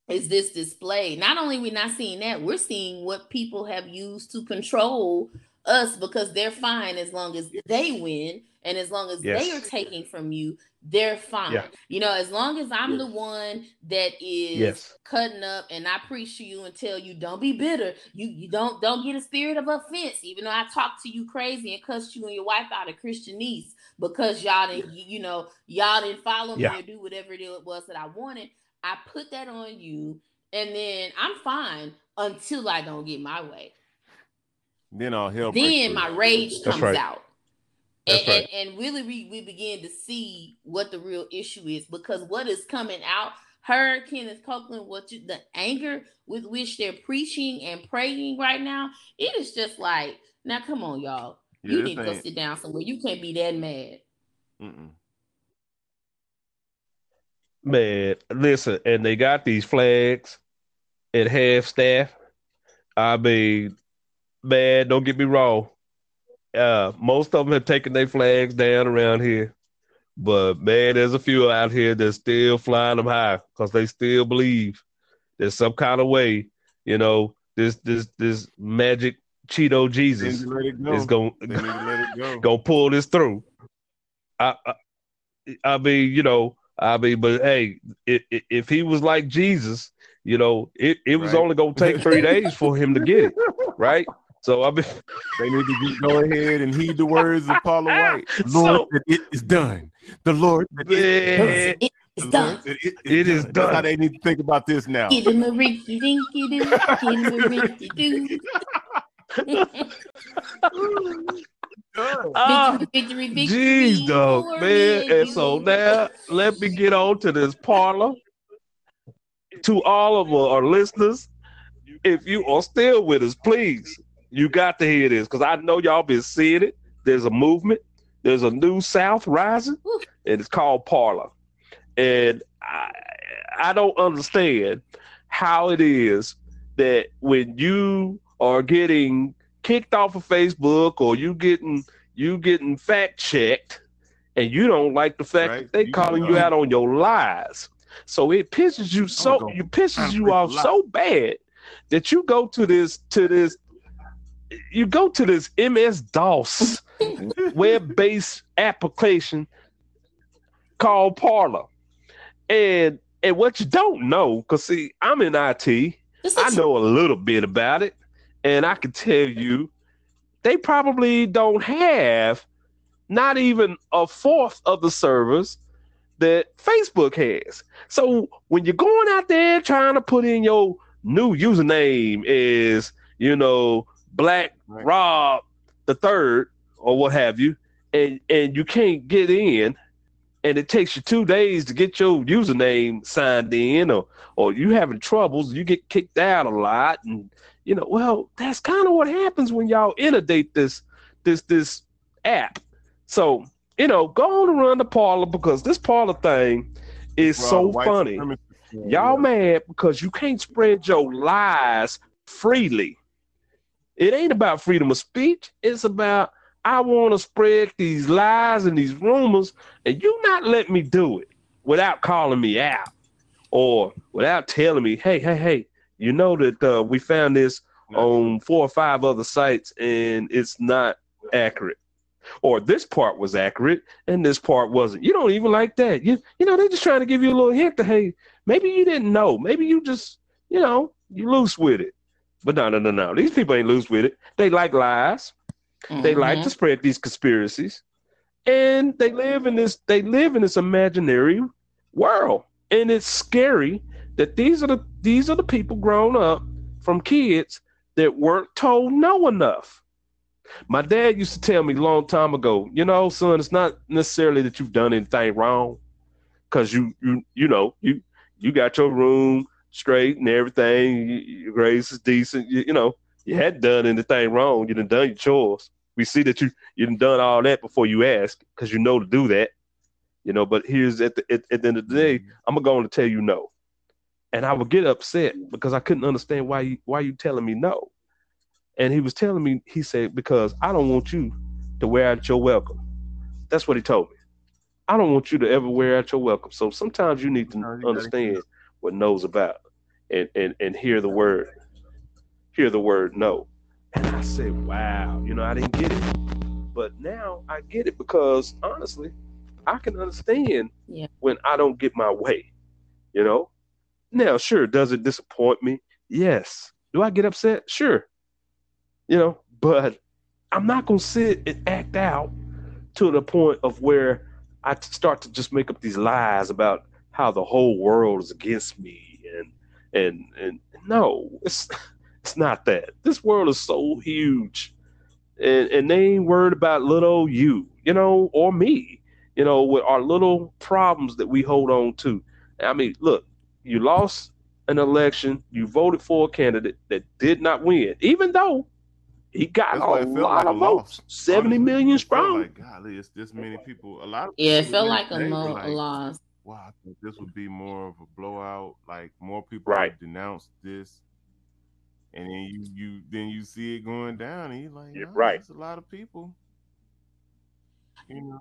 is this display not only we not seeing that we're seeing what people have used to control us because they're fine as long as they win and as long as they are taking from you they're fine Yeah. you know as long as i'm the one that is Yes. cutting up and i preach to you and tell you don't be bitter you you don't don't get a spirit of offense even though i talk to you crazy and cuss you and your wife out a christianese because y'all didn't you you know y'all didn't follow me Yeah. or do whatever it was that i wanted I put that on you, and then I'm fine until I don't get my way. Then I'll help. Then my rage comes right. out. And, That's right. and, and really, we, we begin to see what the real issue is because what is coming out, her, Kenneth Copeland, what you, the anger with which they're preaching and praying right now, it is just like, now come on, y'all. Yeah, you need to go sit down somewhere. You can't be that mad. Mm-mm. Man, listen, and they got these flags at half staff. I mean, man, don't get me wrong. Uh, most of them have taken their flags down around here, but man, there's a few out here that's still flying them high because they still believe there's some kind of way, you know, this this this magic Cheeto Jesus need to let it go. is gonna let go. [laughs] gonna pull this through. I, I, I mean, you know, I mean, but hey, i i if he was like Jesus, you know, it, it was Right. only gonna take three days for him to get it, right? [laughs] So I've been. [laughs] They need to just go ahead and heed the words of Paula [laughs] White. The So- Lord said it is done. The Lord said it is done. man, It's The Lord done. said it It is That's how done. they need to think about this now. Get him a rinky dinky doo. Get him a rinky doo. victory, victory, victory. jeez, dog, man. me, And so now let me get on to this Parler. To all of our listeners, if you are still with us, please, you got to hear this because I know y'all been seeing it. There's a movement. There's a new South rising, and it's called Parler. And I, I don't understand how it is that when you are getting kicked off of Facebook or you getting you getting fact checked, and you don't like the fact Right. that they You- calling you uh, out on your lies. So it pisses you so go you pisses find you off lie. so bad that you go to this to this you go to this MS DOS [laughs] web-based application called Parler. And and what you don't know, because see, I'm in IT, I know a little bit about it, and I can tell you they probably don't have not even a fourth of the servers that Facebook has. So when you're going out there trying to put in your new username is, you know, Black Right. Rob the third or what have you, and and you can't get in, and it takes you two days to get your username signed in, or or you having troubles, you get kicked out a lot, and you know, well, that's kind of what happens when y'all inundate this this this app. So you know, go on and run the Parler because this Parler thing is all so funny. Y'all mad because you can't spread your lies freely. It ain't about freedom of speech. It's about I want to spread these lies and these rumors, and you not let me do it without calling me out or without telling me, hey, hey, hey, you know that uh, we found this on four or five other sites and it's not accurate. or this part was accurate and this part wasn't. You don't even like that. You you know, they're just trying to give you a little hint to hey, maybe you didn't know. Maybe you just, you know, you loose with it. But no, no, no, no. These people ain't loose with it. They like lies. They like Mhm. to spread these conspiracies. And they live in this they live in this imaginary world. And it's scary that these are the these are the people grown up from kids that weren't told no enough. My dad used to tell me a long time ago, you know, son, it's not necessarily that you've done anything wrong, because you you you know you you got your room straight and everything, your grades is decent, you, you know, you hadn't done anything wrong, you done done your chores. We see that you you done done all that before you ask, because you know to do that, you know. But here's at the at, at the end of the day, mm-hmm. I'm gonna go on to tell you no, and I would get upset because I couldn't understand why you why you telling me no. And he was telling me, he said, because I don't want you to wear out your welcome. That's what he told me. I don't want you to ever wear out your welcome. So sometimes you need to No, you gotta- understand what no's about and, and, and hear the word, hear the word no. And I said, wow, you know, I didn't get it. But now I get it because honestly, I can understand Yeah. when I don't get my way, you know? Now, sure, does it disappoint me? Yes. Do I get upset? Sure. You know, but I'm not going to sit and act out to the point of where I start to just make up these lies about how the whole world is against me and and and no, it's [laughs] it's not that. This world is so huge, and and they ain't worried about little you, you know, or me, you know, with our little problems that we hold on to. I mean, look, you lost an election, you voted for a candidate that did not win, even though he got That's a lot like a of votes, loss. seventy Honestly, million it felt strong. Like, golly, it's this many people. A lot of Yeah, it felt like a, they mo- like, a loss. Wow, I think this would be more of a blowout. Like more people Right. would denounce this, and then you you then you see it going down, and you're like, Yeah, no, right. It's a lot of people. You know,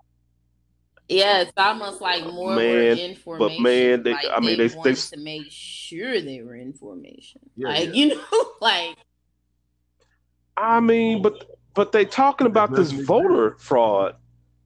Yeah, it's almost like more were Man, information. man, they- like I mean, they, they- they- wanted to make sure they were information. Yeah, like yeah. you [laughs] know, like I mean, but but they talking about this voter fraud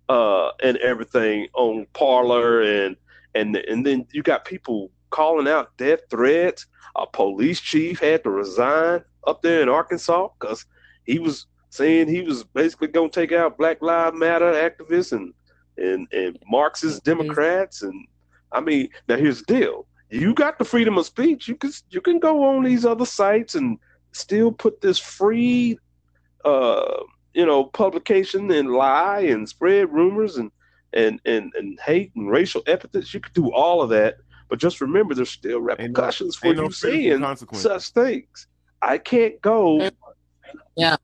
uh and everything on Parler and and and then you got people calling out death threats. A police chief had to resign up there in Arkansas because he was saying he was basically going to take out Black Lives Matter activists and and and Marxist Democrats and I mean now here's the deal. You got the freedom of speech. You can you can go on these other sites and still put this free uh you know publication and lie and spread rumors and and and, and hate and racial epithets you could do all of that but just remember there's still repercussions for ain't no you physical saying such things i can't go Yeah.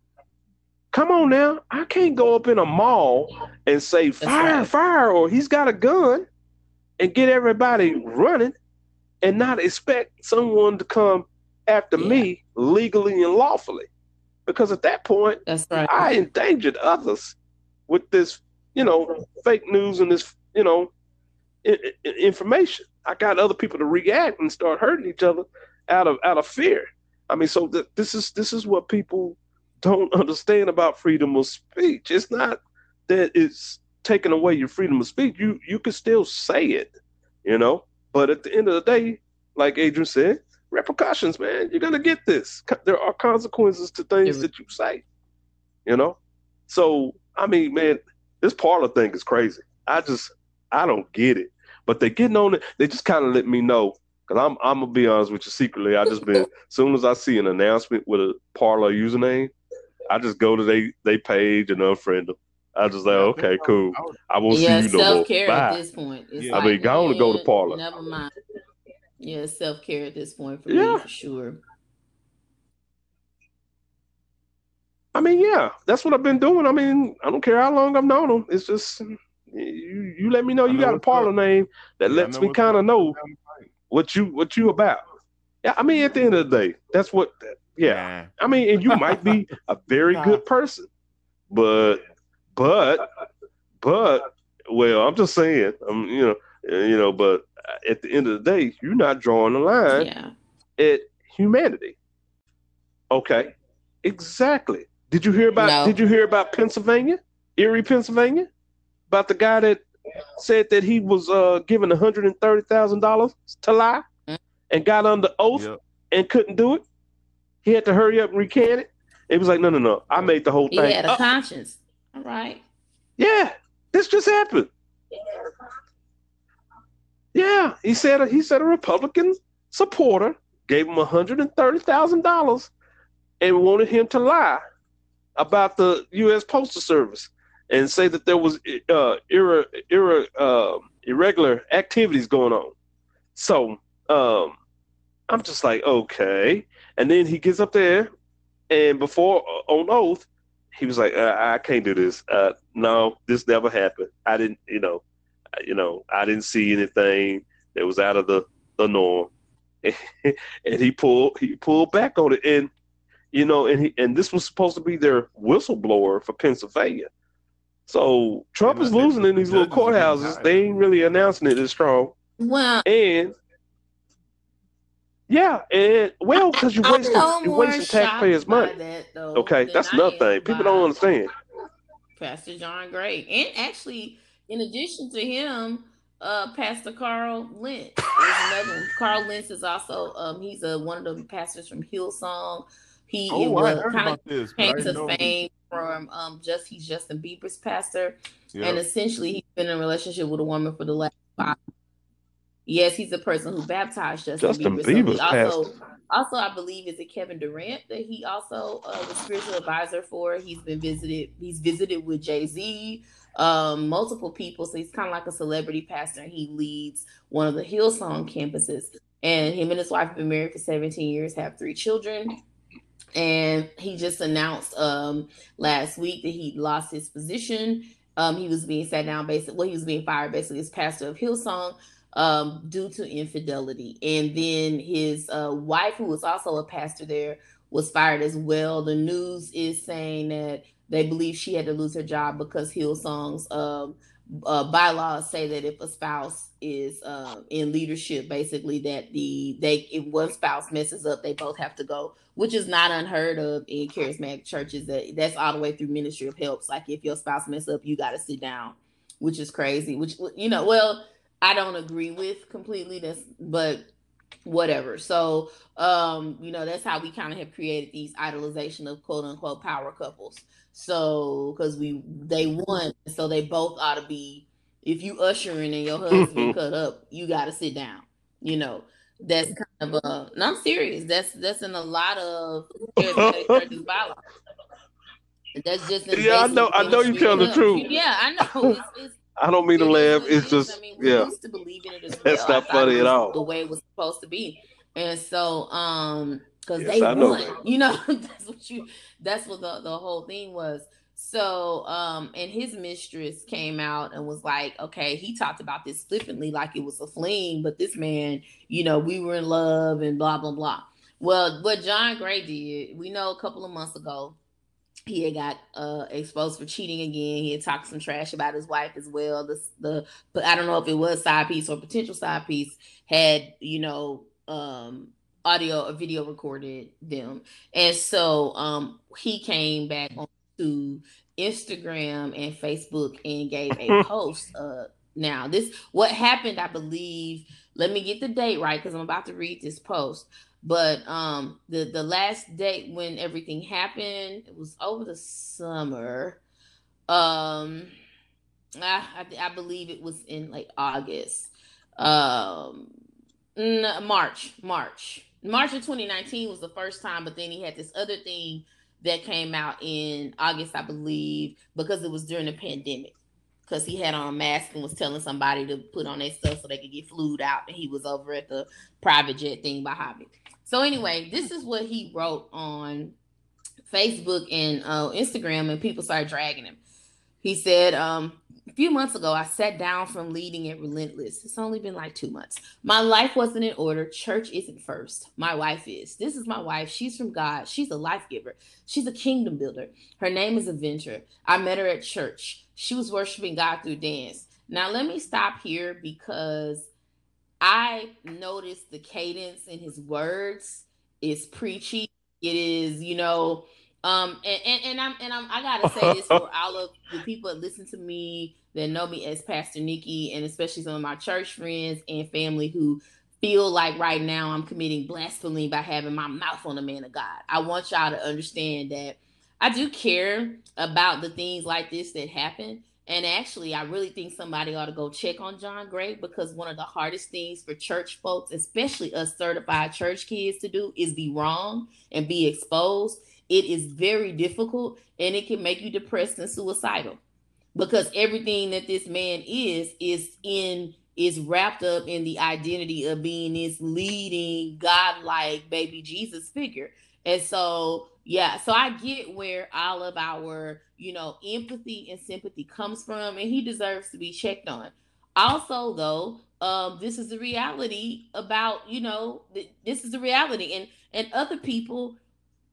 come on now i can't go up in a mall and say fire right. fire or he's got a gun and get everybody running and not expect someone to come after Yeah. me legally and lawfully because at that point that's right. I endangered others with this, you know, fake news and this, you know, i- i- information. I got other people to react and start hurting each other out of out of fear. I mean, so th- this is this is what people don't [laughs] understand about freedom of speech. It's not that it's taking away your freedom of speech. You you can still say it, you know, but at the end of the day, like Adrian said, repercussions, man. You're gonna get this. There are consequences to things Yeah. that you say you know so i mean man this Parler thing is crazy i just i don't get it but they getting on it they just kind of let me know because i'm i'm gonna be honest with you secretly i just been as [laughs] soon as i see an announcement with a Parler username i just go to they they page and unfriend them i just like okay cool I won't yeah, see you no more self care at this point. It's Yeah. I mean, go on and go to Parler. Never mind. Yeah, self care at this point for Yeah. me for sure. I mean yeah that's what i've been doing i mean i don't care how long i've known them it's just you you let me know you know got a Parler up. name that Yeah, lets me kind of know what you what you about. Yeah, I mean, at the end of the day, that's what. Yeah, Nah. I mean, and you might be a very Nah. good person, but but but well, I'm just saying, I'm you know uh, you know, but at the end of the day, you're not drawing the line Yeah. at humanity. Okay, exactly. Did you hear about? No. Did you hear about Pennsylvania? Erie, Pennsylvania, about the guy that said that he was uh, given one hundred and thirty thousand dollars to lie and got under oath Yep. and couldn't do it. He had to hurry up and recant it. It was like, no, no, no. I made the whole He thing. had a up. conscience. All right. Yeah, this just happened. Yeah, he said he said a Republican supporter gave him one hundred and thirty thousand dollars and wanted him to lie about the U.S. Postal Service and say that there was uh, uh, irregular activities going on. So um, I'm just like, okay. And then he gets up there, and before uh, on oath, he was like, I, I can't do this. Uh, no, this never happened. I didn't, you know, you know, I didn't see anything that was out of the, the norm. [laughs] and he pulled he pulled back on it, and you know, and he and this was supposed to be their whistleblower for Pennsylvania. So Trump is losing in these little judges are getting courthouses. They ain't really announcing it as strong, Well, and yeah, and well, because you're wasting no you're wasting taxpayers' money. That, though, Okay, that's I another thing. People don't understand. Pastor John Gray, and actually, in addition to him, uh, Pastor Carl Lentz is another one. Carl Lentz is also um, he's a one of the pastors from Hillsong. He Oh, was kind of came to fame from um, just he's Justin Bieber's pastor, Yeah. and essentially he's been in a relationship with a woman for the last five. Yes, he's the person who baptized Justin, Justin Bieber. So also, also, I believe, is it Kevin Durant that he also uh, was spiritual advisor for. He's been visited. He's visited with Jay Z, um, multiple people. So he's kind of like a celebrity pastor. And he leads one of the Hillsong campuses. And him and his wife have been married for 17 years, have three children. And he just announced um, last week that he lost his position. Um, he was being sat down, basically. Well, he was being fired, basically, as pastor of Hillsong um, due to infidelity. And then his uh, wife, who was also a pastor there, was fired as well. The news is saying that they believe she had to lose her job because Hillsong's um, uh, bylaws say that if a spouse is uh, in leadership, basically that the they if one spouse messes up, they both have to go, which is not unheard of in charismatic churches. That that's all the way through ministry of helps. Like if your spouse mess up, you got to sit down, which is crazy. Which you know, well, I don't agree with completely. That's but whatever. So um, you know, that's how we kind of have created these idolization of quote unquote power couples. So because we they won, so they both ought to be. If you ushering and your husband [laughs] cut up, you got to sit down. You know, that's kind of a. No, I'm serious. That's that's in a lot of churches. [laughs] That's just Yeah, I know- I know you telling the truth. Yeah, I know. It's, it's, [laughs] I don't mean to laugh. It's just I mean, we yeah. used to believe in it as well. That's not I funny at all. The way it was supposed to be, and so um, because Yes, they I won, that. you know, [laughs] that's what you. That's what the the whole thing was. So um, and his mistress came out and was like, okay, he talked about this flippantly, like it was a fling, but this man, you know, we were in love and blah blah blah. Well, what John Gray did, we know a couple of months ago, he had got uh, exposed for cheating again. He had talked some trash about his wife as well. The the but I don't know if it was side piece or potential side piece had you know um audio or video recorded them, and so um he came back on to Instagram and Facebook and gave a [laughs] post. Uh, now this what happened, I believe. Let me get the date right because I'm about to read this post but um the the last date when everything happened it was over the summer um i i, I believe it was in like august um march march march of 2019 was the first time but then he had this other thing that came out in august i believe because it was during the pandemic because he had on a mask and was telling somebody to put on their stuff so they could get flued out and he was over at the private jet thing behind me so anyway, this is what he wrote on Facebook and uh, Instagram, and people started dragging him. He said, um, a few months ago, I sat down from leading at Relentless. It's only been like two months. My life wasn't in order. Church isn't first. My wife is. This is my wife. She's from God. She's a life giver. She's a kingdom builder. Her name is Aventer. I met her at church. She was worshiping God through dance. Now, let me stop here because I noticed the cadence in his words is preachy. It is, you know, Um, and, and, and I'm and I'm I gotta say this for [laughs] all of the people that listen to me that know me as Pastor Nikki, and especially some of my church friends and family who feel like right now I'm committing blasphemy by having my mouth on the man of God. I want y'all to understand that I do care about the things like this that happen. And actually, I really think somebody ought to go check on John Gray because one of the hardest things for church folks, especially us certified church kids, to do is be wrong and be exposed. It is very difficult and it can make you depressed and suicidal because everything that this man is is in is wrapped up in the identity of being this leading godlike baby Jesus figure. And so, yeah, so I get where all of our, you know, empathy and sympathy comes from, and he deserves to be checked on. Also, though, um, this is the reality about, you know, th- this is the reality, and and other people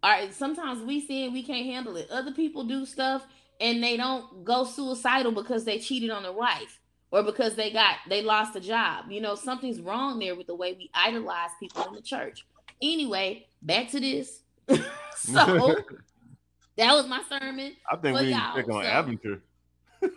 are sometimes we see it, we can't handle it. Other people do stuff and they don't go suicidal because they cheated on their wife or because they got they lost a job. You know, something's wrong there with the way we idolize people in the church. Anyway, back to this. [laughs] so [laughs] that was my sermon. I think we need to check on so, Aventer. [laughs]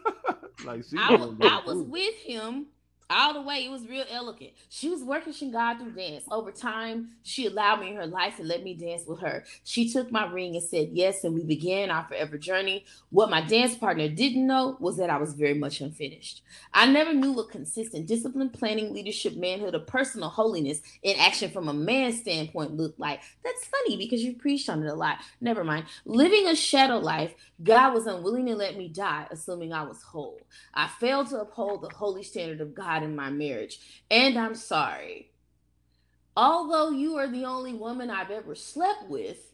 like I, was, I was with him all the way. It was real elegant. She was working God through dance. Over time, she allowed me in her life and let me dance with her. She took my ring and said yes, and we began our forever journey. What my dance partner didn't know was that I was very much unfinished. I never knew what consistent discipline, planning, leadership, manhood, or personal holiness in action from a man's standpoint looked like. That's funny because you preached on it a lot. Never mind. Living a shadow life, God was unwilling to let me die, assuming I was whole. I failed to uphold the holy standard of God in my marriage, and I'm sorry. Although you are the only woman I've ever slept with,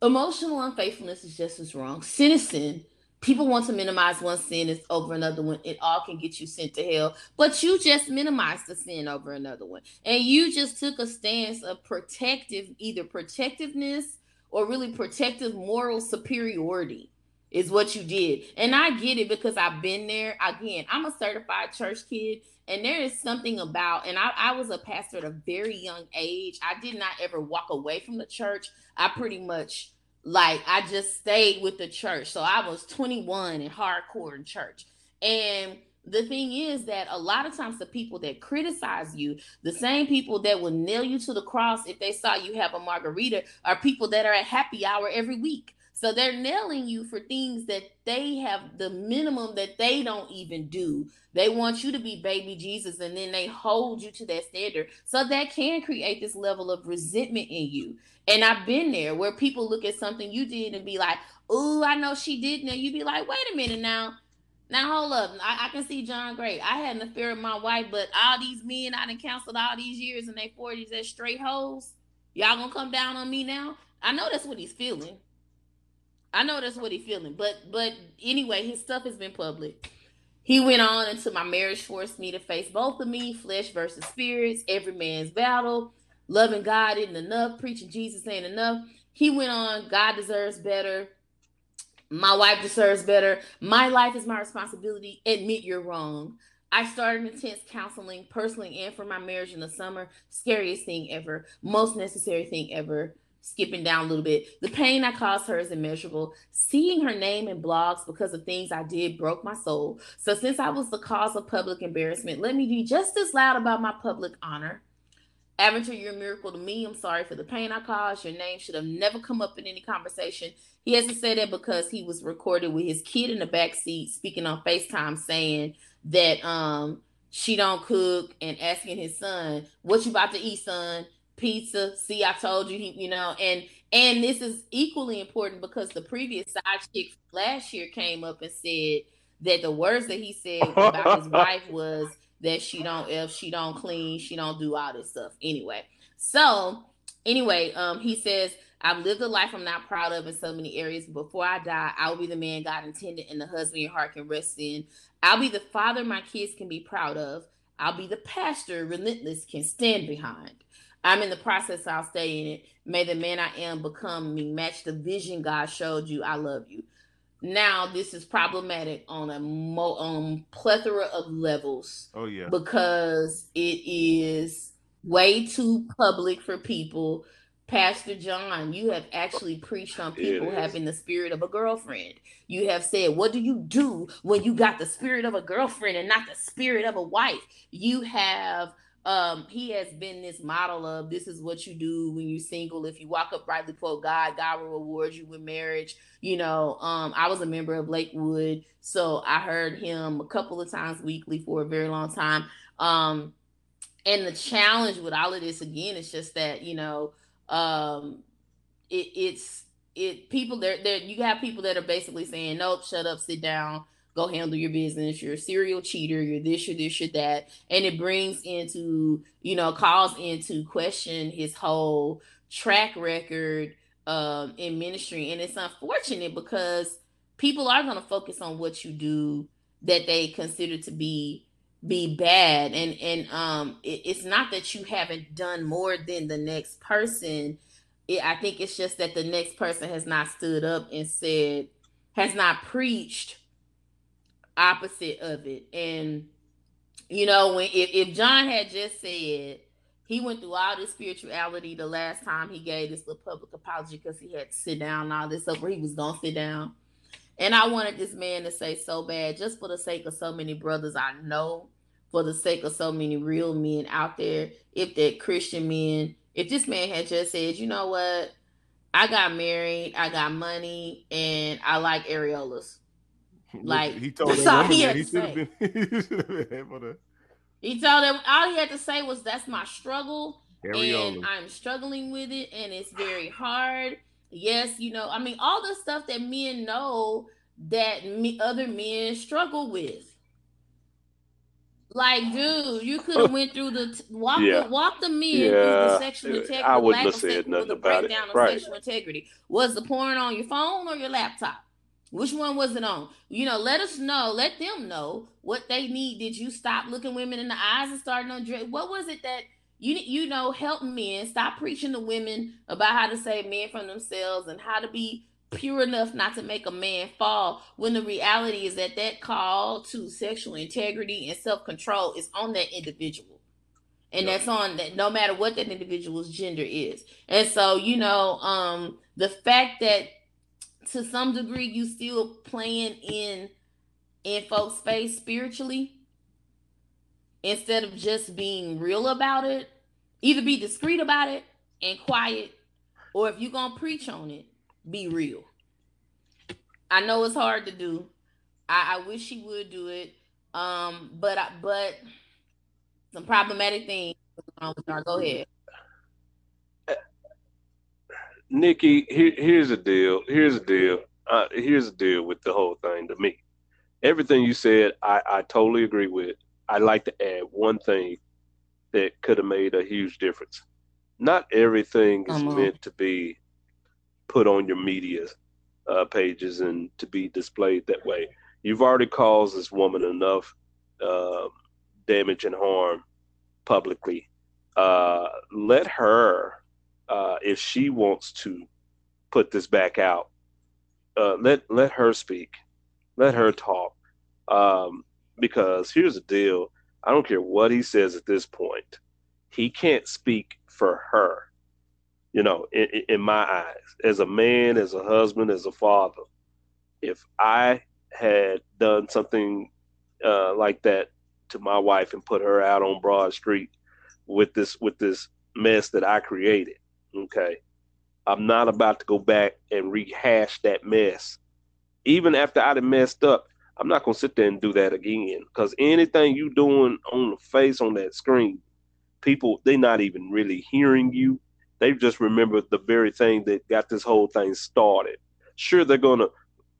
emotional unfaithfulness is just as wrong. Sin. People want to minimize one sin is over another one. It all can get you sent to hell. But you just minimized the sin over another one. And you just took a stance of protective, either protectiveness or really protective moral superiority is what you did. And I get it because I've been there. Again, I'm a certified church kid. And there is something about, and I, I was a pastor at a very young age. I did not ever walk away from the church. I pretty much like I just stayed with the church. So I was 21 and hardcore in church. And the thing is that a lot of times the people that criticize you, the same people that will nail you to the cross if they saw you have a margarita, are people that are at happy hour every week. So they're nailing you for things that they have the minimum that they don't even do. They want you to be baby Jesus and then they hold you to that standard. So that can create this level of resentment in you. And I've been there where people look at something you did and be like, oh, I know she didn't. And you be like, wait a minute now. Now hold up. I, I, can see John Gray. I had an affair with my wife, but all these men I done counseled all these years in their 40s as straight hoes. Y'all gonna come down on me now? I know that's what he's feeling. I know that's what he's feeling, but but anyway, his stuff has been public. He went on until my marriage forced me to face both of me, flesh versus spirits, every man's battle. Loving God isn't enough, preaching Jesus ain't enough. He went on, God deserves better. My wife deserves better. My life is my responsibility. Admit you're wrong. I started intense counseling personally and for my marriage in the summer. Scariest thing ever, most necessary thing ever skipping down a little bit. The pain I caused her is immeasurable. Seeing her name in blogs because of things I did broke my soul. So, since I was the cause of public embarrassment, let me be just as loud about my public honor. Aventer, you're a miracle to me. I'm sorry for the pain I caused. Your name should have never come up in any conversation. He has to say that because he was recorded with his kid in the back seat speaking on FaceTime saying that um she don't cook and asking his son, What you about to eat, son? Pizza. See, I told you he, you know, and and this is equally important because the previous side chick last year came up and said that the words that he said about his [laughs] wife was that she don't if she don't clean, she don't do all this stuff. Anyway, so anyway, um, he says, I've lived a life I'm not proud of in so many areas. Before I die, I'll be the man God intended and the husband your heart can rest in. I'll be the father my kids can be proud of. I'll be the pastor relentless can stand behind. I'm in the process, I'll stay in it. May the man I am become me, match the vision God showed you. I love you. Now, this is problematic on a mo- on plethora of levels. Oh yeah, because it is way too public for people. Pastor John, you have actually preached on people having the spirit of a girlfriend. You have said, What do you do when you got the spirit of a girlfriend and not the spirit of a wife? You have um he has been this model of this is what you do when you're single. If you walk uprightly before god god will reward you with marriage. You know um i was a member of lakewood so i heard him a couple of times weekly for a very long time. Um and the challenge with all of this again is just that you know um it, it's it people there there you have people that are basically saying nope shut up sit down go handle your business. You're a serial cheater. You're this, you're this, you're that. And it brings into, you know, calls into question his whole track record um, in ministry. And it's unfortunate because people are going to focus on what you do that they consider to be be bad and and um it, it's not that you haven't done more than the next person it, i think it's just that the next person has not stood up and said has not preached opposite of it. And you know, when if, if John had just said he went through all this spirituality the last time he gave this little public apology because he had to sit down and all this stuff where he was gonna sit down. And I wanted this man to say so bad, just for the sake of so many brothers I know, for the sake of so many real men out there, if that Christian men, if this man had just said, you know what, I got married, I got money, and I like areolas. Like he told that's all he had to say. Been, [laughs] he told him all he had to say was, "That's my struggle, and I'm struggling with it, and it's very hard." Yes, you know, I mean, all the stuff that men know that me, other men struggle with. Like, dude, you could have [laughs] went through the walk yeah. the walk the men yeah. through the sexual integrity. I wouldn't have said nothing about it. Right. sexual integrity. Was the porn on your phone or your laptop? Which one was it on? You know, let us know, let them know what they need. Did you stop looking women in the eyes and starting on dress? What was it that you you know help men stop preaching to women about how to save men from themselves and how to be pure enough not to make a man fall when the reality is that that call to sexual integrity and self-control is on that individual and that's on that no matter what that individual's gender is and so you know um the fact that to some degree you still playing in in folks' face spiritually instead of just being real about it. Either be discreet about it and quiet, or if you're gonna preach on it, be real. I know it's hard to do. I, I wish he would do it. Um, but I, but some problematic things. Go ahead. Nikki, here, here's a deal. Here's a deal. Uh, here's a deal with the whole thing to me. Everything you said, I, I totally agree with. I'd like to add one thing that could have made a huge difference. Not everything is meant to be put on your media uh, pages and to be displayed that way. You've already caused this woman enough uh, damage and harm publicly. Uh, let her uh, if she wants to put this back out, uh, let let her speak, let her talk. Um, because here's the deal: I don't care what he says at this point, he can't speak for her. You know, in, in my eyes, as a man, as a husband, as a father, if I had done something uh, like that to my wife and put her out on Broad Street with this with this mess that I created, Okay. I'm not about to go back and rehash that mess. Even after I'd messed up, I'm not gonna sit there and do that again. Because anything you doing on the face on that screen, people they not even really hearing you. They just remember the very thing that got this whole thing started. Sure, they're gonna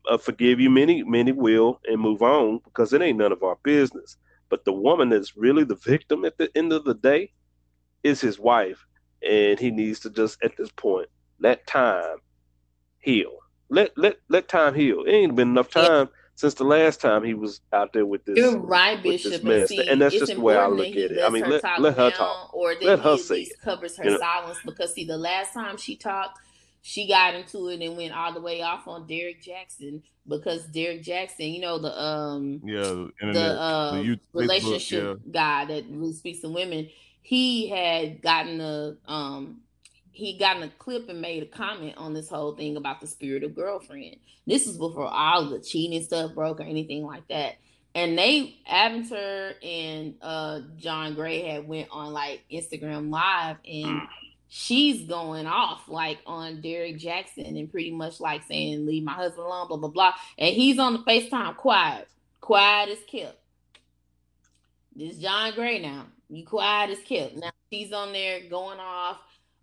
uh, forgive you. Many, many will and move on because it ain't none of our business. But the woman that's really the victim at the end of the day is his wife and he needs to just at this point let time heal. Let let let time heal. It ain't been enough time yeah. since the last time he was out there with this. You're right, Bishop. And, see, and that's just the way I look at it. I mean, let, let her talk, or that let her say it. Covers her you know? silence because see, the last time she talked, she got into it and went all the way off on Derrick Jaxn because Derrick Jaxn, you know the um yeah the, the, uh, the youth, relationship Facebook, yeah. guy that really speaks to women he had gotten a um he got in a clip and made a comment on this whole thing about the spirit of girlfriend. This is before all the cheating stuff broke or anything like that. And they Aventer and uh John Gray had went on like Instagram live and she's going off like on Derrick Jaxn and pretty much like saying leave my husband alone, blah blah blah. And he's on the FaceTime quiet, quiet as kept. This John Gray now. You quiet as kept. Now she's on there going off.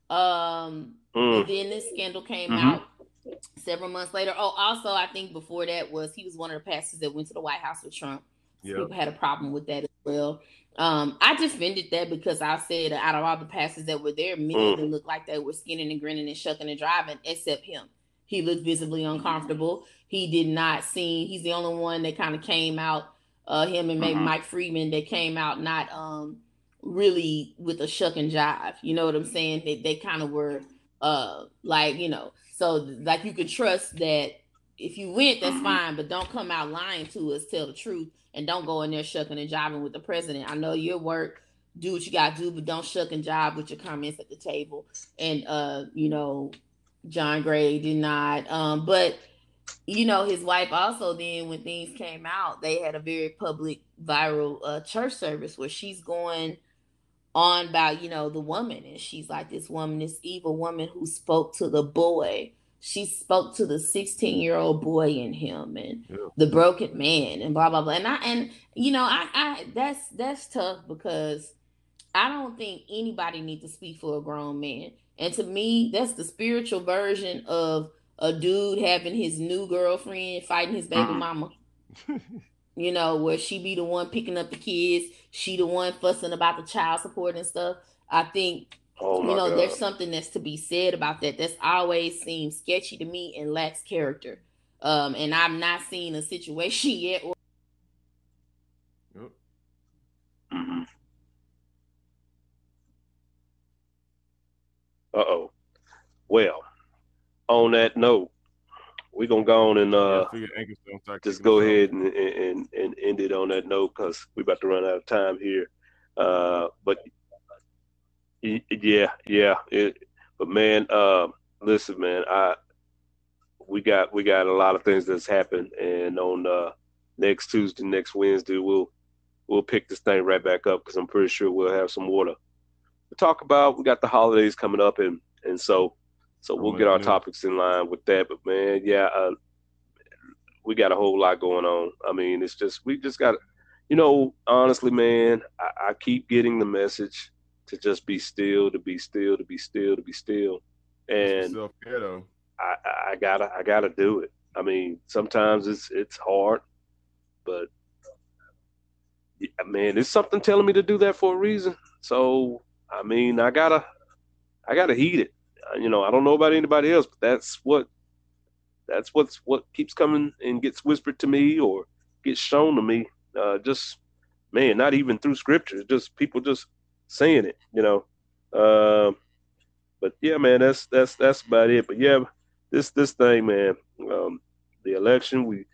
Um mm. then this scandal came mm-hmm. out several months later. Oh, also I think before that was he was one of the pastors that went to the White House with Trump. Yep. People had a problem with that as well. Um, I defended that because I said out of all the passes that were there, many mm. of them looked like they were skinning and grinning and shucking and driving, except him. He looked visibly uncomfortable. He did not seem. He's the only one that kind of came out. Uh, him and maybe mm-hmm. Mike Freeman that came out not um really with a shuck and jive. You know what I'm saying? They they kind of were uh like you know so like you could trust that if you went, that's mm-hmm. fine, but don't come out lying to us. Tell the truth and don't go in there shucking and jiving with the president. I know your work, do what you got to do, but don't shuck and jive with your comments at the table. And uh, you know, John Gray did not. Um, but you know, his wife also then when things came out, they had a very public viral uh, church service where she's going on about you know the woman and she's like this woman this evil woman who spoke to the boy she spoke to the 16 year old boy in him and yeah. the broken man and blah blah blah and i and you know i i that's that's tough because i don't think anybody needs to speak for a grown man and to me that's the spiritual version of a dude having his new girlfriend fighting his baby mm-hmm. mama [laughs] you know where she be the one picking up the kids she the one fussing about the child support and stuff i think Oh you know, God. there's something that's to be said about that. That's always seems sketchy to me and lacks character. Um, and I'm not seeing a situation [laughs] yet. Or- yep. mm-hmm. Uh oh. Well, on that note, we're gonna go on and uh, just go ahead and, and, and end it on that note because we're about to run out of time here. Uh, but yeah, yeah. It, but man, uh, listen, man, I we got we got a lot of things that's happened, and on uh, next Tuesday, next Wednesday, we'll we'll pick this thing right back up because I'm pretty sure we'll have some water to talk about. We got the holidays coming up, and and so so we'll get our topics in line with that. But man, yeah, uh, we got a whole lot going on. I mean, it's just we just got, you know, honestly, man, I, I keep getting the message to just be still, to be still, to be still, to be still. And I, I gotta I gotta do it. I mean, sometimes it's it's hard, but man, it's something telling me to do that for a reason. So I mean, I gotta I gotta heed it. Uh, you know, I don't know about anybody else, but that's what that's what's what keeps coming and gets whispered to me or gets shown to me. Uh, just man, not even through scriptures, just people just saying it, you know. Um, but yeah, man, that's that's that's about it. But yeah, this this thing, man, um, the election we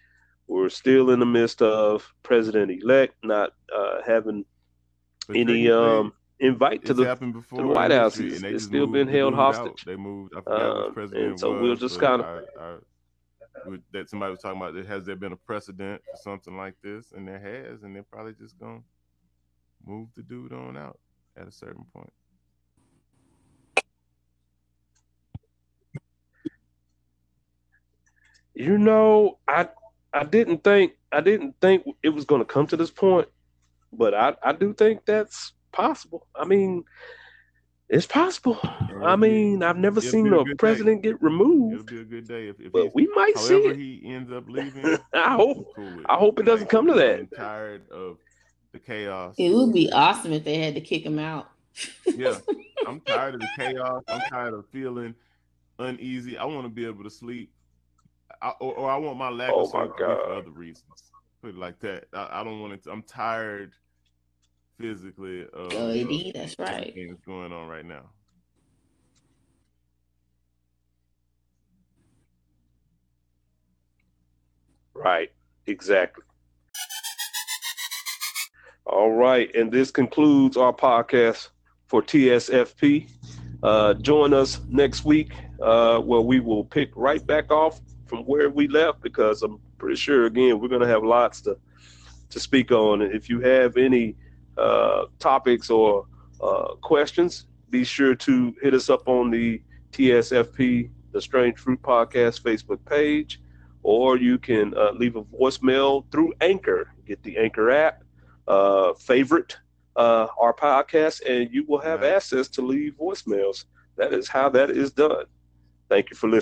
we're still in the midst of president elect not uh, having any um invite to the, to the White House. It's, it's still been held hostage. Out. They moved. I forgot um, president and so was, we'll just kind of. that somebody was talking about has there been a precedent for something like this and there has and they're probably just gonna move the dude on out at a certain point. You know, I I didn't think I didn't think it was going to come to this point, but I I do think that's possible. I mean, it's possible. I mean, I've never seen a, a president day. get removed. It'll be a good day if, if but we might see it. he ends up [laughs] leaving. I hope. Cool I hope it doesn't like, come to that. I'm tired of the chaos. It would be awesome if they had to kick him out. yeah, [laughs] I'm tired of the chaos. I'm tired of feeling uneasy. I want to be able to sleep, I, or, or, I want my lack oh of sleep for other reasons. Put it like that. I, I don't want it. To, I'm tired physically of indeed, that's right. Things going on right now. Right. Exactly. All right. And this concludes our podcast for TSFP. Uh, join us next week uh, where we will pick right back off from where we left because I'm pretty sure again we're going to have lots to to speak on. If you have any uh, topics or uh, questions, be sure to hit us up on the TSFP, the Strange Fruit Podcast Facebook page, or you can uh, leave a voicemail through Anchor. Get the Anchor app, uh, favorite uh, our podcast, and you will have Right. access to leave voicemails. That is how that is done. Thank you for listening.